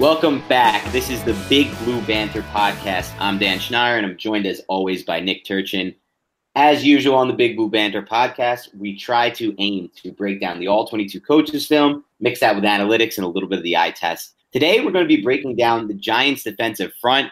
Welcome back. This is the Big Blue Banter podcast. I'm Dan Schneier, and I'm joined as always by Nick Turchyn. As usual on the Big Blue Banter podcast, we try to aim to break down the All 22 coaches film, mix that with analytics and a little bit of the eye test. Today, we're going to be breaking down the Giants' defensive front,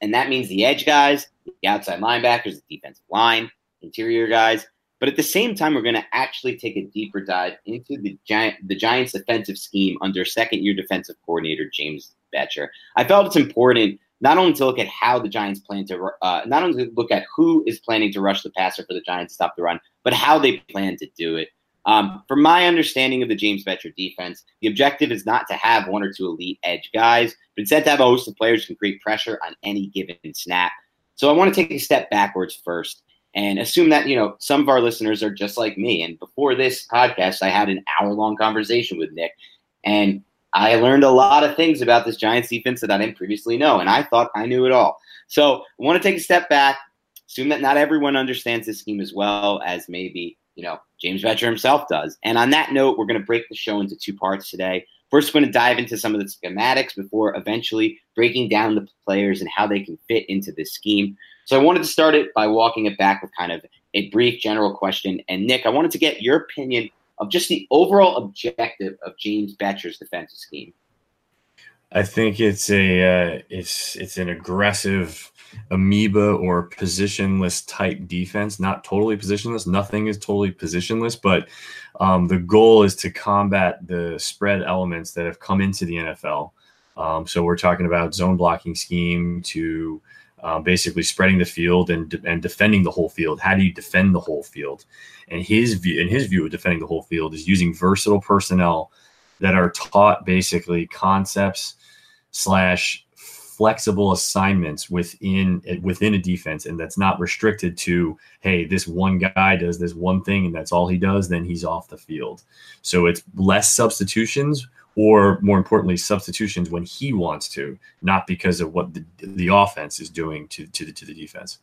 and that means the edge guys, the outside linebackers, the defensive line, interior guys. But at the same time, we're going to actually take a deeper dive into the Giant, the Giants' defensive scheme under second-year defensive coordinator James Bettcher. I felt it's important not only to look at how the Giants plan to, uh, not only to look at who is planning to rush the passer for the Giants to stop the run, but how they plan to do it. Um, from my understanding of the James Bettcher defense, the objective is not to have one or two elite edge guys, but instead to have a host of players who can create pressure on any given snap. So I want to take a step backwards first and assume that you know some of our listeners are just like me. And before this podcast i had an hour long conversation with nick. And i learned a lot of things about this giants defense that i didn't previously know. And i thought i knew it all. So i want to take a step back. Assume that not everyone understands this scheme as well as maybe you know james Bettcher himself does. And on that note we're going to break the show into two parts today. First, we're going to dive into some of the schematics before eventually breaking down the players and how they can fit into this scheme. So I wanted to start it by walking it back with kind of a brief general question. And Nick, I wanted to get your opinion of just the overall objective of James Bettcher's defensive scheme. I think it's a uh, it's it's an aggressive amoeba or positionless type defense. Not totally positionless. Nothing is totally positionless, but um, the goal is to combat the spread elements that have come into the NFL. Um, so we're talking about zone blocking scheme to uh, basically spreading the field and and defending the whole field. How do you defend the whole field? And his view, in his view of defending the whole field, is using versatile personnel that are taught basically concepts slash flexible assignments within within a defense and that's not restricted to hey this one guy does this one thing and that's all he does then he's off the field so it's less substitutions or more importantly substitutions when he wants to not because of what the, the offense is doing to to the, to the defense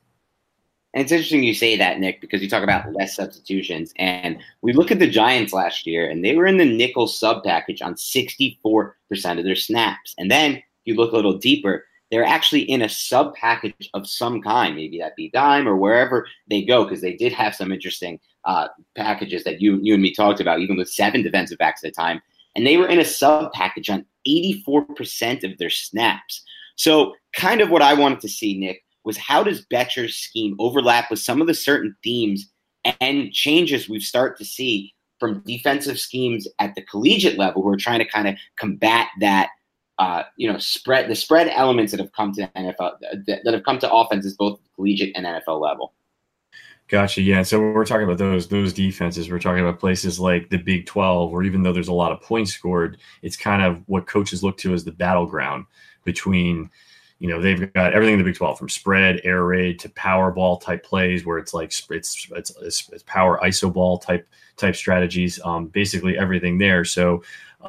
and it's interesting you say that, Nick, because you talk about less substitutions. And we look at the Giants last year, and they were in the nickel sub package on 64% of their snaps. And then if you look a little deeper, they're actually in a sub package of some kind, maybe that be dime or wherever they go, because they did have some interesting uh, packages that you you and me talked about, even with seven defensive backs at the time. And they were in a sub package on 84% of their snaps. So, kind of what I wanted to see, Nick, was how does Bettcher's scheme overlap with some of the certain themes and changes we've started to see from defensive schemes at the collegiate level? We're trying to kind of combat that uh, you know, spread the spread elements that have come to NFL that have come to offenses both collegiate and NFL level. Gotcha. Yeah. So we're talking about those those defenses. We're talking about places like the Big Twelve, where even though there's a lot of points scored, it's kind of what coaches look to as the battleground between, you know, they've got everything in the Big Twelve from spread, air raid to power ball type plays, where it's like it's it's, it's, power iso ball type type strategies. Um, basically everything there. So,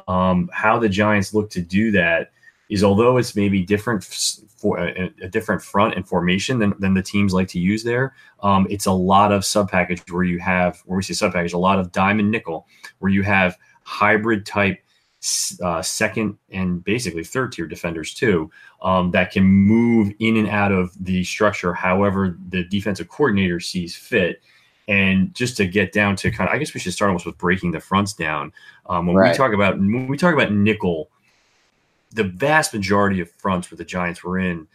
um, how the Giants look to do that is although it's maybe different for a, a, different front and formation than, than the teams like to use there, um, it's a lot of sub package where you have, where we say sub package, a lot of diamond nickel, where you have hybrid type uh, second and basically third tier defenders too um, that can move in and out of the structure however the defensive coordinator sees fit. And just to get down to kind of, I guess we should start almost with breaking the fronts down. Um, when right. we talk about when we talk about nickel, the vast majority of fronts where the Giants were in,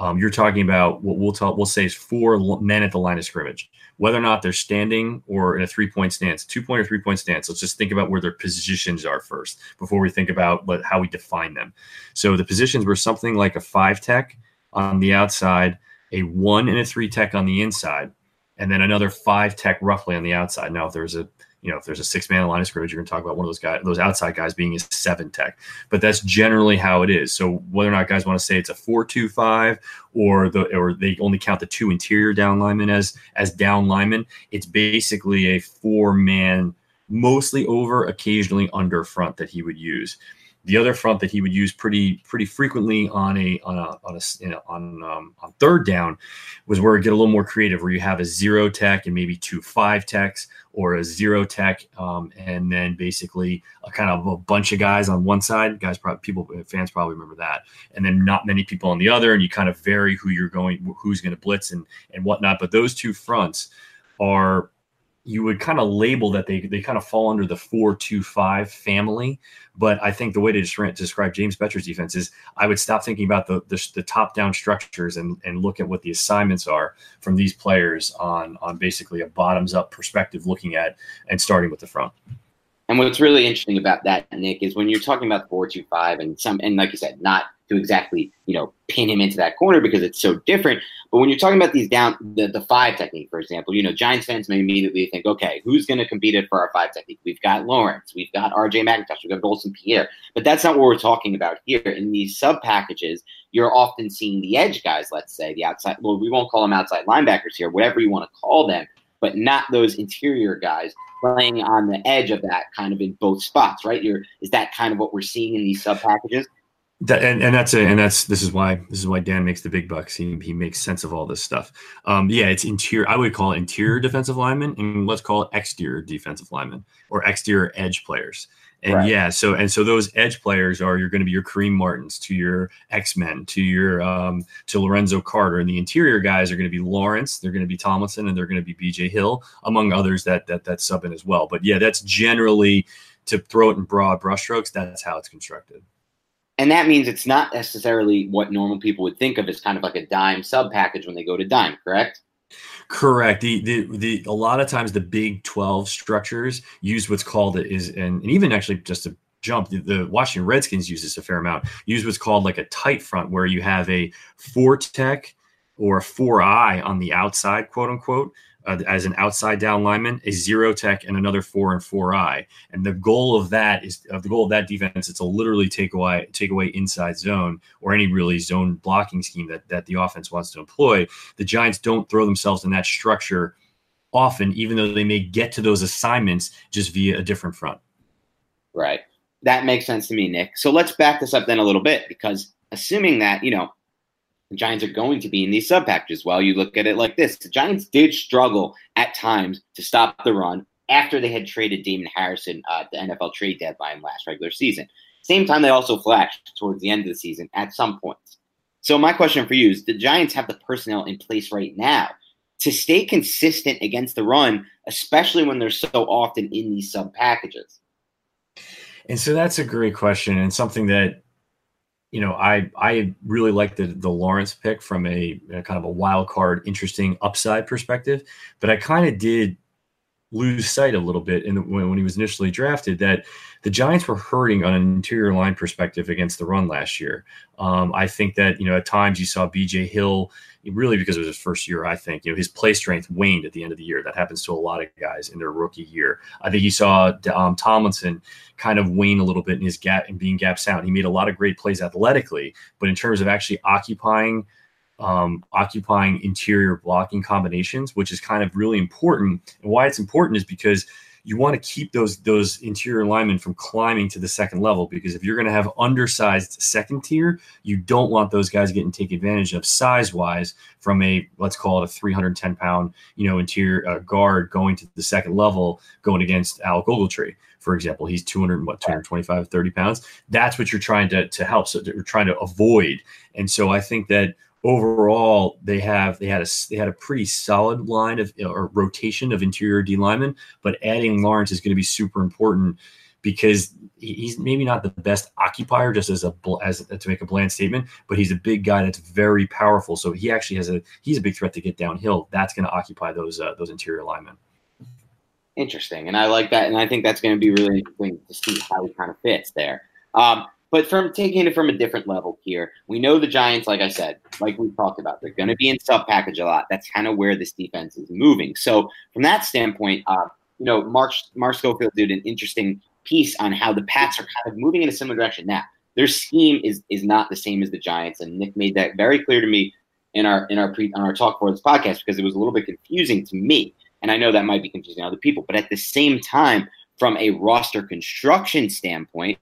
um, you're talking about what we'll tell we'll say is four men at the line of scrimmage, whether or not they're standing or in a three point stance, two point or three point stance. Let's just think about where their positions are first before we think about what, how we define them. So the positions were something like a five tech on the outside, a one and a three tech on the inside, and then another five tech roughly on the outside. Now, if there's a you know, if there's a six man line of scrimmage, you're going to talk about one of those guys, those outside guys being a seven tech. But that's generally how it is. So whether or not guys want to say it's a four two five or the or they only count the two interior down linemen as as down linemen, it's basically a four man, mostly over, occasionally under front that he would use. The other front that he would use pretty pretty frequently on a on a on a you know, on um, on third down was where it get a little more creative, where you have a zero tech and maybe two five techs or a zero tech, um, and then basically a kind of a bunch of guys on one side. Guys, probably people fans probably remember that, and then not many people on the other, and you kind of vary who you're going, who's going to blitz and and whatnot. But those two fronts are you would kind of label that they they kind of fall under the four two five family. But I think the way to describe James Bettcher's defense is I would stop thinking about the the, the top down structures and and look at what the assignments are from these players on on basically a bottoms up perspective, looking at and starting with the front. And what's really interesting about that, Nick, is when you're talking about four two five and some and like you said, not to exactly you know pin him into that corner because it's so different. But when you're talking about these down the, the five technique, for example, you know Giants fans may immediately think, okay, who's going to compete it for our five technique? We've got Lawrence, we've got R.J. McIntosh, we've got Olsen Pierre, but that's not what we're talking about here. In these sub packages, you're often seeing the edge guys. Let's say the outside. Well, we won't call them outside linebackers here, whatever you want to call them, but not those interior guys playing on the edge of that kind of in both spots, right? You're is that kind of what we're seeing in these sub packages? That, and, and that's it. And that's this is why this is why Dan makes the big bucks. He, he makes sense of all this stuff. Um, yeah, it's interior. I would call it interior defensive lineman, and let's call it exterior defensive lineman or exterior edge players. And right. yeah, so and so those edge players are you're going to be your Kareem Martins to your X Men to your um, to Lorenzo Carter, and the interior guys are going to be Lawrence, they're going to be Tomlinson, and they're going to be B.J. Hill, among others that that that sub in as well. But yeah, that's generally to throw it in broad brushstrokes. That's how it's constructed. And that means it's not necessarily what normal people would think of as kind of like a dime sub package when they go to dime, correct? Correct. The, the the a lot of times the Big Twelve structures use what's called is and, and even actually just to jump the, the, Washington Redskins use this a fair amount. Use what's called like a tight front where you have a four tech or a four eye on the outside, quote unquote, uh, as an outside down lineman, a zero tech, and another four and four eye. And the goal of that is uh, the goal of that defense. It's a literally take away take away inside zone or any really zone blocking scheme that that the offense wants to employ. The Giants don't throw themselves in that structure often, even though they may get to those assignments just via a different front. Right. That makes sense to me, Nick. So let's back this up then a little bit because assuming that you know the Giants are going to be in these sub packages. Well, you look at it like this the Giants did struggle at times to stop the run after they had traded Damon Harrison uh, at the NFL trade deadline last regular season. Same time, they also flashed towards the end of the season at some points. So, my question for you is the Giants have the personnel in place right now to stay consistent against the run, especially when they're so often in these sub packages? And so that's a great question and something that you know, I I really like the the Lawrence pick from a, a kind of a wild card, interesting upside perspective. But I kind of did lose sight a little bit in the, when, he was initially drafted that the Giants were hurting on an interior line perspective against the run last year. Um, I think that you know at times you saw B.J. Hill really because it was his first year. I think you know his play strength waned at the end of the year. That happens to a lot of guys in their rookie year. I think you saw um, Tomlinson kind of wane a little bit in his gap and being gap sound. He made a lot of great plays athletically, but in terms of actually occupying um, occupying interior blocking combinations, which is kind of really important. And why it's important is because you want to keep those those interior linemen from climbing to the second level because if you're going to have undersized second tier, you don't want those guys getting taken advantage of size wise from a let's call it a 310 pound you know interior uh, guard going to the second level going against Al Ogletree for example. He's 200, what, 225, 30 pounds. That's what you're trying to, to help. So you're trying to avoid. And so I think that overall they have they had a they had a pretty solid line of or rotation of interior D linemen, but adding Lawrence is going to be super important because he's maybe not the best occupier just as a as to make a bland statement, but he's a big guy that's very powerful. So he actually has a he's a big threat to get downhill. That's going to occupy those uh, those interior linemen. Interesting, and I like that, and I think that's going to be really interesting to see how he kind of fits there. Um, but from taking it from a different level here, we know the Giants, like I said, like we talked about, they're going to be in sub package a lot. That's kind of where this defense is moving. So from that standpoint, uh, you know, Mark Mark Schofield did an interesting piece on how the Pats are kind of moving in a similar direction. Now, their scheme is is not the same as the Giants, and Nick made that very clear to me in our in our pre on our talk for this podcast because it was a little bit confusing to me, and I know that might be confusing to other people. But at the same time, from a roster construction standpoint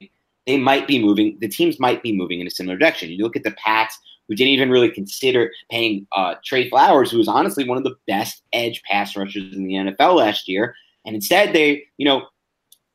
they might be moving, the teams might be moving in a similar direction. You look at the Pats, who didn't even really consider paying uh, Trey Flowers, who was honestly one of the best edge pass rushers in the NFL last year. And instead, they, you know,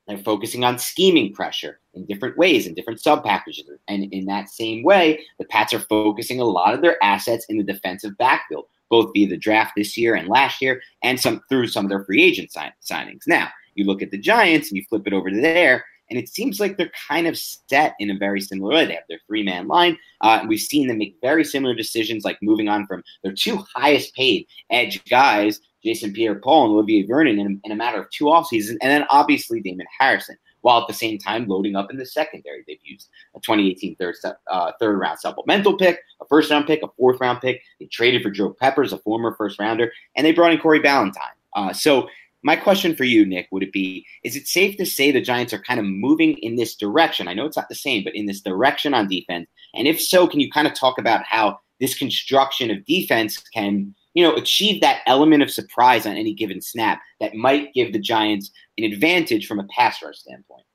they're focusing on scheming pressure in different ways, in different sub packages. And in that same way, the Pats are focusing a lot of their assets in the defensive backfield, both via the draft this year and last year, and some through some of their free agent sign- signings. Now, you look at the Giants and you flip it over to there, and it seems like they're kind of set in a very similar way. They have their three man line. Uh, and we've seen them make very similar decisions, like moving on from their two highest paid edge guys, Jason Pierre Paul and Olivier Vernon, in, in a matter of two off seasons. And then obviously Damon Harrison, while at the same time loading up in the secondary. They've used a 2018 third, uh, third round supplemental pick, a first round pick, a fourth round pick. They traded for Jabrill Peppers, a former first rounder, and they brought in Corey Ballentine. Uh, so my question for you, Nick, would it be is it safe to say the Giants are kind of moving in this direction? I know it's not the same, but in this direction on defense. And if so, can you kind of talk about how this construction of defense can, you know, achieve that element of surprise on any given snap that might give the Giants an advantage from a pass rush standpoint?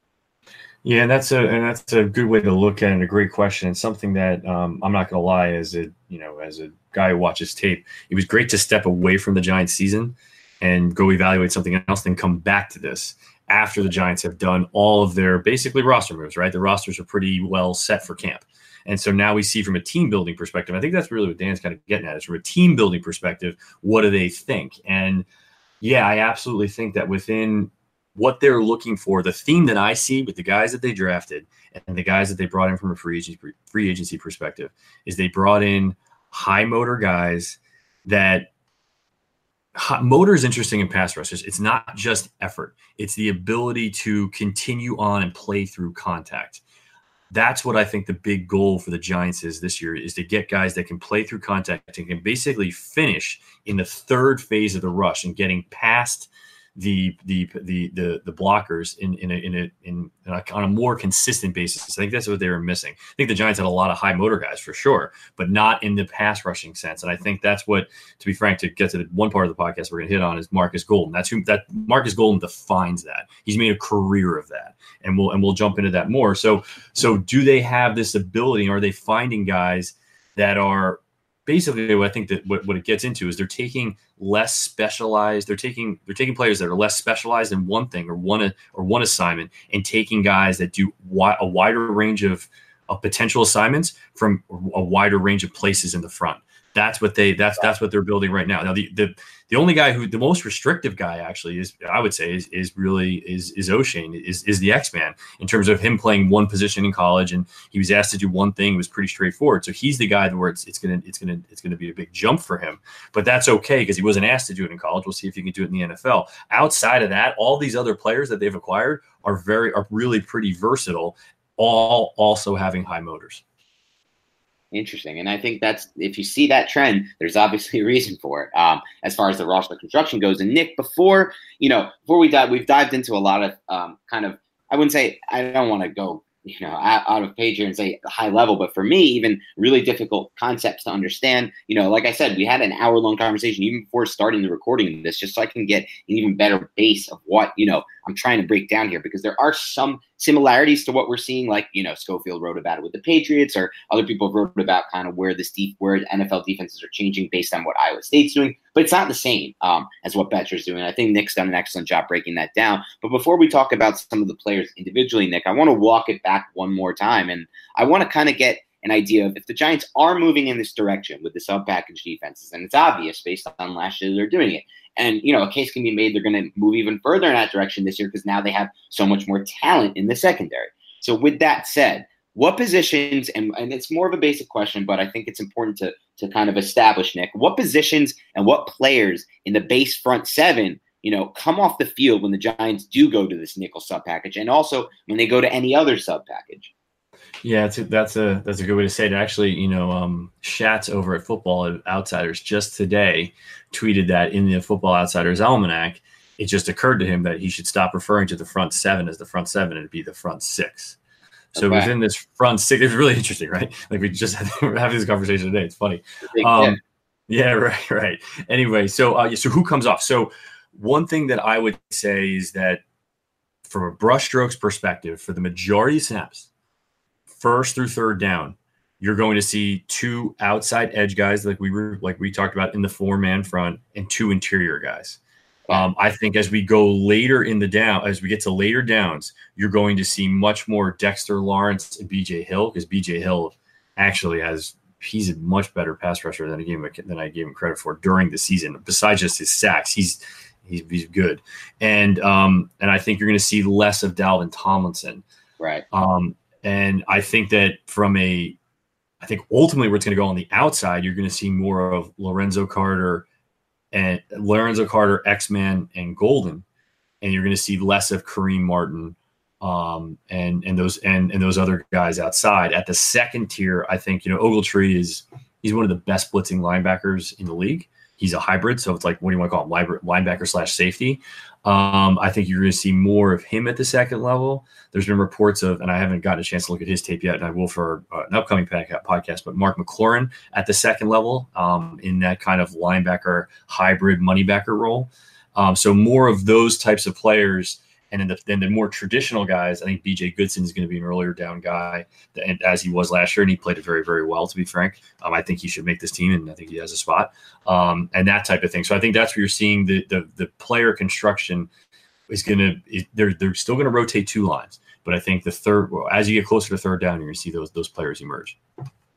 Yeah, and that's a and that's a good way to look at it. A great question, and something that um, I'm not going to lie, as a you know, as a guy who watches tape, it was great to step away from the Giants season and go evaluate something else, then come back to this after the Giants have done all of their basically roster moves, right? The rosters are pretty well set for camp. And so now we see from a team building perspective, I think that's really what Dan's kind of getting at is from a team building perspective, what do they think? And yeah, I absolutely think that within what they're looking for, the theme that I see with the guys that they drafted and the guys that they brought in from a free agency, free agency perspective is they brought in high motor guys that motor is interesting in pass rushers. It's not just effort; it's the ability to continue on and play through contact. That's what I think the big goal for the Giants is this year: is to get guys that can play through contact and can basically finish in the third phase of the rush and getting past the the the the, the blockers in in a, in a, in a, on a more consistent basis. I think that's what they were missing. I think the Giants had a lot of high motor guys for sure, but not in the pass rushing sense. And I think that's what, to be frank, to get to the one part of the podcast we're going to hit on is Marcus Golden. That's who that Marcus Golden defines that. He's made a career of that, and we'll and we'll jump into that more. So so do they have this ability? Are they finding guys that are basically what I think that what, what it gets into is they're taking less specialized. They're taking they're taking players that are less specialized in one thing or one or one assignment, and taking guys that do wi- a wider range of, of potential assignments from a wider range of places in the front. That's what they that's that's what they're building right now. Now the the the only guy who the most restrictive guy actually is I would say is, is really is is Oshane is is the X Man in terms of him playing one position in college and he was asked to do one thing. It was pretty straightforward. So he's the guy where it's it's gonna it's gonna it's gonna be a big jump for him. But that's okay because he wasn't asked to do it in college. We'll see if he can do it in the NFL. Outside of that, all these other players that they've acquired are very are really pretty versatile. All also having high motors. Interesting. And I think that's if you see that trend, there's obviously a reason for it. Um, as far as the roster construction goes. And Nick, before you know, before we dive, we've dived into a lot of um, kind of I wouldn't say I don't want to go you know out, of page here and say high level, but for me, even really difficult concepts to understand. You know, like I said, we had an hour long conversation even before starting the recording of this, just so I can get an even better base of what you know I'm trying to break down here because there are some similarities to what we're seeing. Like, you know, Schofield wrote about it with the Patriots, or other people wrote about kind of where this deep, where NFL defenses are changing based on what Iowa State's doing. But it's not the same um, as what Bettcher's doing. I think Nick's done an excellent job breaking that down. But before we talk about some of the players individually, Nick, I want to walk it back one more time, and I want to kind of get an idea of if the Giants are moving in this direction with the sub package defenses, and it's obvious based on last year they're doing it. And you know, a case can be made they're going to move even further in that direction this year because now they have so much more talent in the secondary. So with that said, what positions and, and it's more of a basic question, but I think it's important to to kind of establish, Nick, what positions and what players in the base front seven you know, come off the field when the Giants do go to this nickel sub package, and also when they go to any other sub package. Yeah, that's a, that's a that's a good way to say it. Actually, you know, um, Schatz over at Football Outsiders just today tweeted that in the Football Outsiders almanac, it just occurred to him that he should stop referring to the front seven as the front seven and be the front six. So okay. within this front six, it's really interesting, right? Like we just had, we're having this conversation today. It's funny. Um, yeah, right, right. Anyway, so uh, so who comes off? So one thing that I would say is that from a brushstrokes perspective, for the majority of snaps, first through third down, you're going to see two outside edge guys like we were like we talked about in the four man front and two interior guys. Um, I think as we go later in the down, as we get to later downs, you're going to see much more Dexter Lawrence and BJ Hill because BJ Hill actually has he's a much better pass rusher than I gave him than I gave him credit for during the season. Besides just his sacks, he's he's, he's good, and um, and I think you're going to see less of Dalvin Tomlinson. Right. Um, and I think that from a, I think ultimately where it's going to go on the outside, you're going to see more of Lorenzo Carter and Lorenzo Carter, X Man, and Golden, and you're going to see less of Kareem Martin um, and and those and and those other guys outside. At the second tier, I think you know Ogletree is he's one of the best blitzing linebackers in the league he's a hybrid. So it's like, what do you want to call him? Linebacker slash safety. Um, I think you're going to see more of him at the second level. There's been reports of, and I haven't gotten a chance to look at his tape yet, and I will for uh, an upcoming podcast, but Mark McLaurin at the second level um, in that kind of linebacker hybrid money backer role. Um, so more of those types of players and then the, then the more traditional guys, I think BJ Goodson is going to be an earlier down guy, and as he was last year, and he played it very, very well. To be frank, um, I think he should make this team, and I think he has a spot, um, and that type of thing. So I think that's where you're seeing the the, the player construction is going to they're they're still going to rotate two lines, but I think the third as you get closer to third down, you're going to see those those players emerge.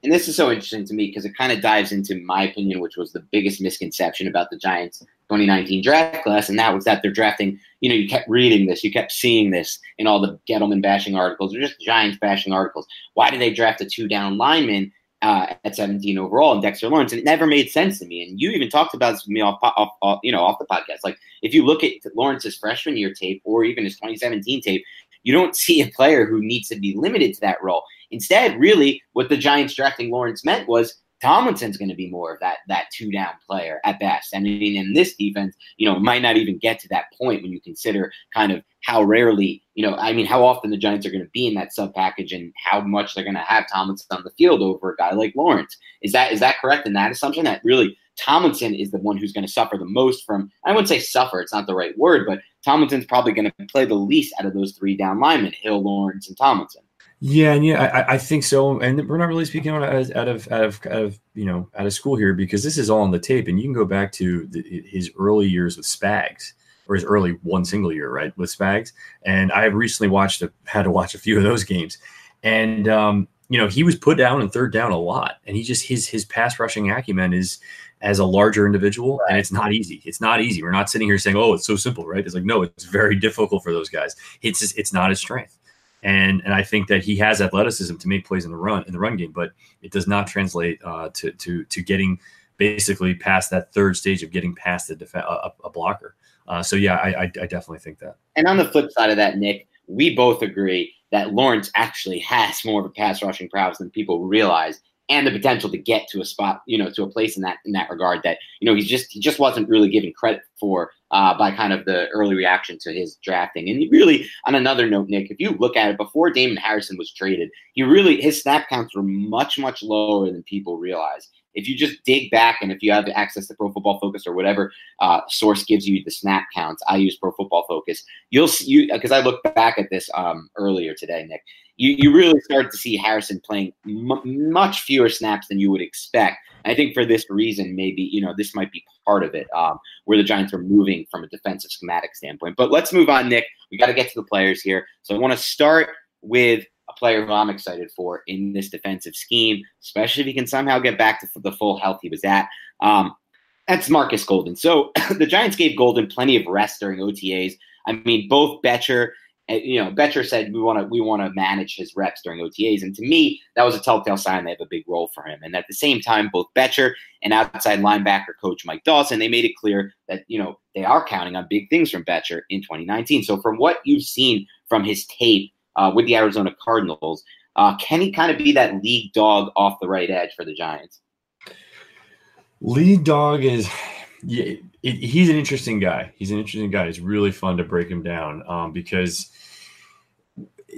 And this is so interesting to me because it kind of dives into my opinion, which was the biggest misconception about the Giants 2019 draft class, and that was that they're drafting. You know, you kept reading this, you kept seeing this in all the Gettleman bashing articles, or just Giants bashing articles. Why did they draft a two down lineman uh, at 17 overall and Dexter Lawrence? And it never made sense to me. And you even talked about this with me off, off, off, you know, off the podcast. Like if you look at Lawrence's freshman year tape or even his 2017 tape, you don't see a player who needs to be limited to that role. Instead, really, what the Giants drafting Lawrence meant was Tomlinson's going to be more of that that two down player at best. And I mean, in this defense, you know, might not even get to that point when you consider kind of how rarely, you know, I mean, how often the Giants are going to be in that sub package and how much they're going to have Tomlinson on the field over a guy like Lawrence. Is that is that correct in that assumption that really Tomlinson is the one who's going to suffer the most from? I wouldn't say suffer; it's not the right word, but Tomlinson's probably going to play the least out of those three down linemen: Hill, Lawrence, and Tomlinson. Yeah, and yeah, I, I think so. And we're not really speaking out of, out of out of out of you know out of school here because this is all on the tape, and you can go back to the, his early years with Spags or his early one single year, right, with Spags. And I recently watched a, had to watch a few of those games, and um, you know, he was put down in third down a lot, and he just his his pass rushing acumen is as a larger individual, and it's not easy. It's not easy. We're not sitting here saying, "Oh, it's so simple," right? It's like no, it's very difficult for those guys. It's just, it's not his strength, and and I think that he has athleticism to make plays in the run in the run game, but it does not translate uh, to to to getting basically past that third stage of getting past the def- a, a blocker. Uh, so yeah, I, I, I definitely think that. And on the flip side of that, Nick, we both agree that Lawrence actually has more of a pass rushing prowess than people realize and the potential to get to a spot, you know, to a place in that in that regard that you know he's just he just wasn't really given credit for uh, by kind of the early reaction to his drafting. And really, on another note, Nick, if you look at it before Damon Harrison was traded, he really his snap counts were much much lower than people realize if you just dig back and if you have access to Pro Football Focus or whatever uh, source gives you the snap counts, I use Pro Football Focus. You'll see you because I looked back at this um, earlier today, Nick. You you really start to see Harrison playing m- much fewer snaps than you would expect. I think for this reason, maybe you know this might be part of it, um, where the Giants are moving from a defensive schematic standpoint. But let's move on, Nick. We got to get to the players here. So I want to start with player who I'm excited for in this defensive scheme, especially if he can somehow get back to the full health he was at. Um, that's Marcus Golden. So the Giants gave Golden plenty of rest during OTAs. I mean, both Bettcher, eh, you know, Bettcher said we want to we want to manage his reps during OTAs, and to me, that was a telltale sign they have a big role for him. And at the same time, both Bettcher and outside linebacker coach Mike Dawson, they made it clear that you know they are counting on big things from Bettcher in 2019. So from what you've seen from his tape uh, with the Arizona Cardinals. Uh, can he kind of be that lead dog off the right edge for the Giants? Lead dog is, yeah, it, he's an interesting guy. He's an interesting guy. It's really fun to break him down um, because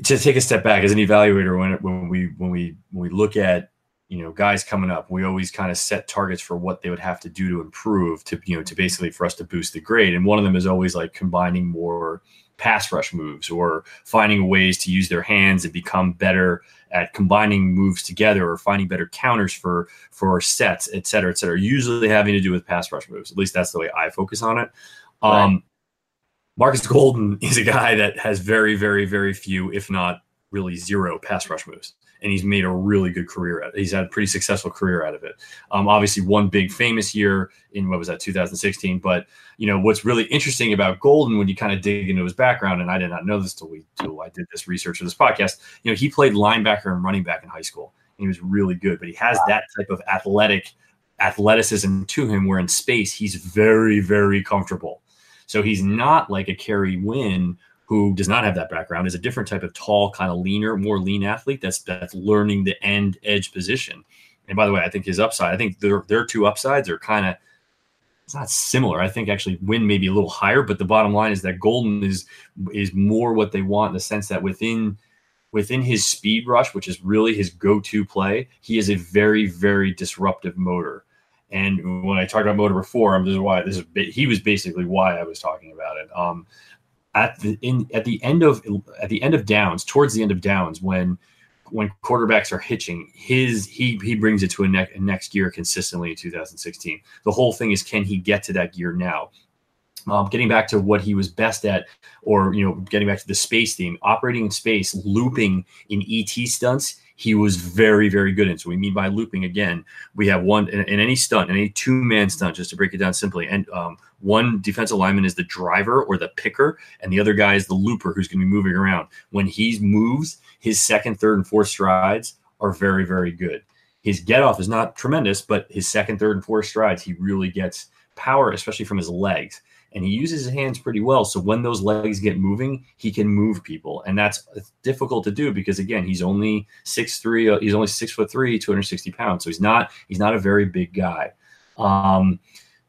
to take a step back as an evaluator, when when we when we when we look at you know guys coming up, we always kind of set targets for what they would have to do to improve to you know to basically for us to boost the grade. And one of them is always like combining more pass rush moves or finding ways to use their hands and become better at combining moves together or finding better counters for for sets, et cetera, et cetera. Usually having to do with pass rush moves. At least that's the way I focus on it. Right. Um, Marcus Golden is a guy that has very, very, very few, if not really zero, pass rush moves and he's made a really good career. He's had a pretty successful career out of it. Um, obviously, one big famous year in what was that 2016. But you know what's really interesting about Golden when you kind of dig into his background, and I did not know this till we till I did this research for this podcast. You know, he played linebacker and running back in high school. And he was really good, but he has wow. that type of athletic athleticism to him where in space he's very very comfortable. So he's not like a Kerry Wynn who does not have that background is a different type of tall, kind of leaner, more lean athlete that's that's learning the end edge position. And by the way, I think his upside, I think their their two upsides are kind of it's not similar. I think actually Wynn may be a little higher, but the bottom line is that Golden is is more what they want in the sense that within within his speed rush, which is really his go-to play, he is a very, very disruptive motor. And when I talked about motor before, this is why this is he was basically why I was talking about it. Um, at the in at the end of at the end of downs, towards the end of downs, when when quarterbacks are hitching, his he he brings it to a, ne- next gear consistently in 2016. The whole thing is, can he get to that gear now? Um, getting back to what he was best at, or you know, getting back to the space theme, operating in space, looping in ET stunts he was very, very good in. So we mean by looping again, we have one in, in any stunt, in any two-man stunt, just to break it down simply. And um, one defensive lineman is the driver or the picker, and the other guy is the looper who's going to be moving around. When he moves, his second, third, and fourth strides are very, very good. His get off is not tremendous, but his second, third, and fourth strides, he really gets power, especially from his legs and he uses his hands pretty well. So when those legs get moving, he can move people, and that's difficult to do because again, he's only six three. Uh, he's only six foot three, two hundred sixty pounds. So he's not he's not a very big guy. Um,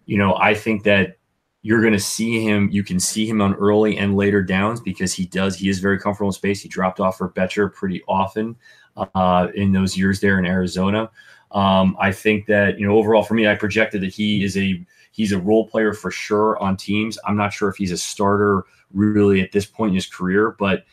you know, I think that you're going to see him. You can see him on early and later downs because he does. He is very comfortable in space. He dropped off for Bettcher pretty often uh, in those years there in Arizona. Um, I think that you know overall for me, I projected that he is a He's a role player for sure on teams. I'm not sure if he's a starter really at this point in his career, but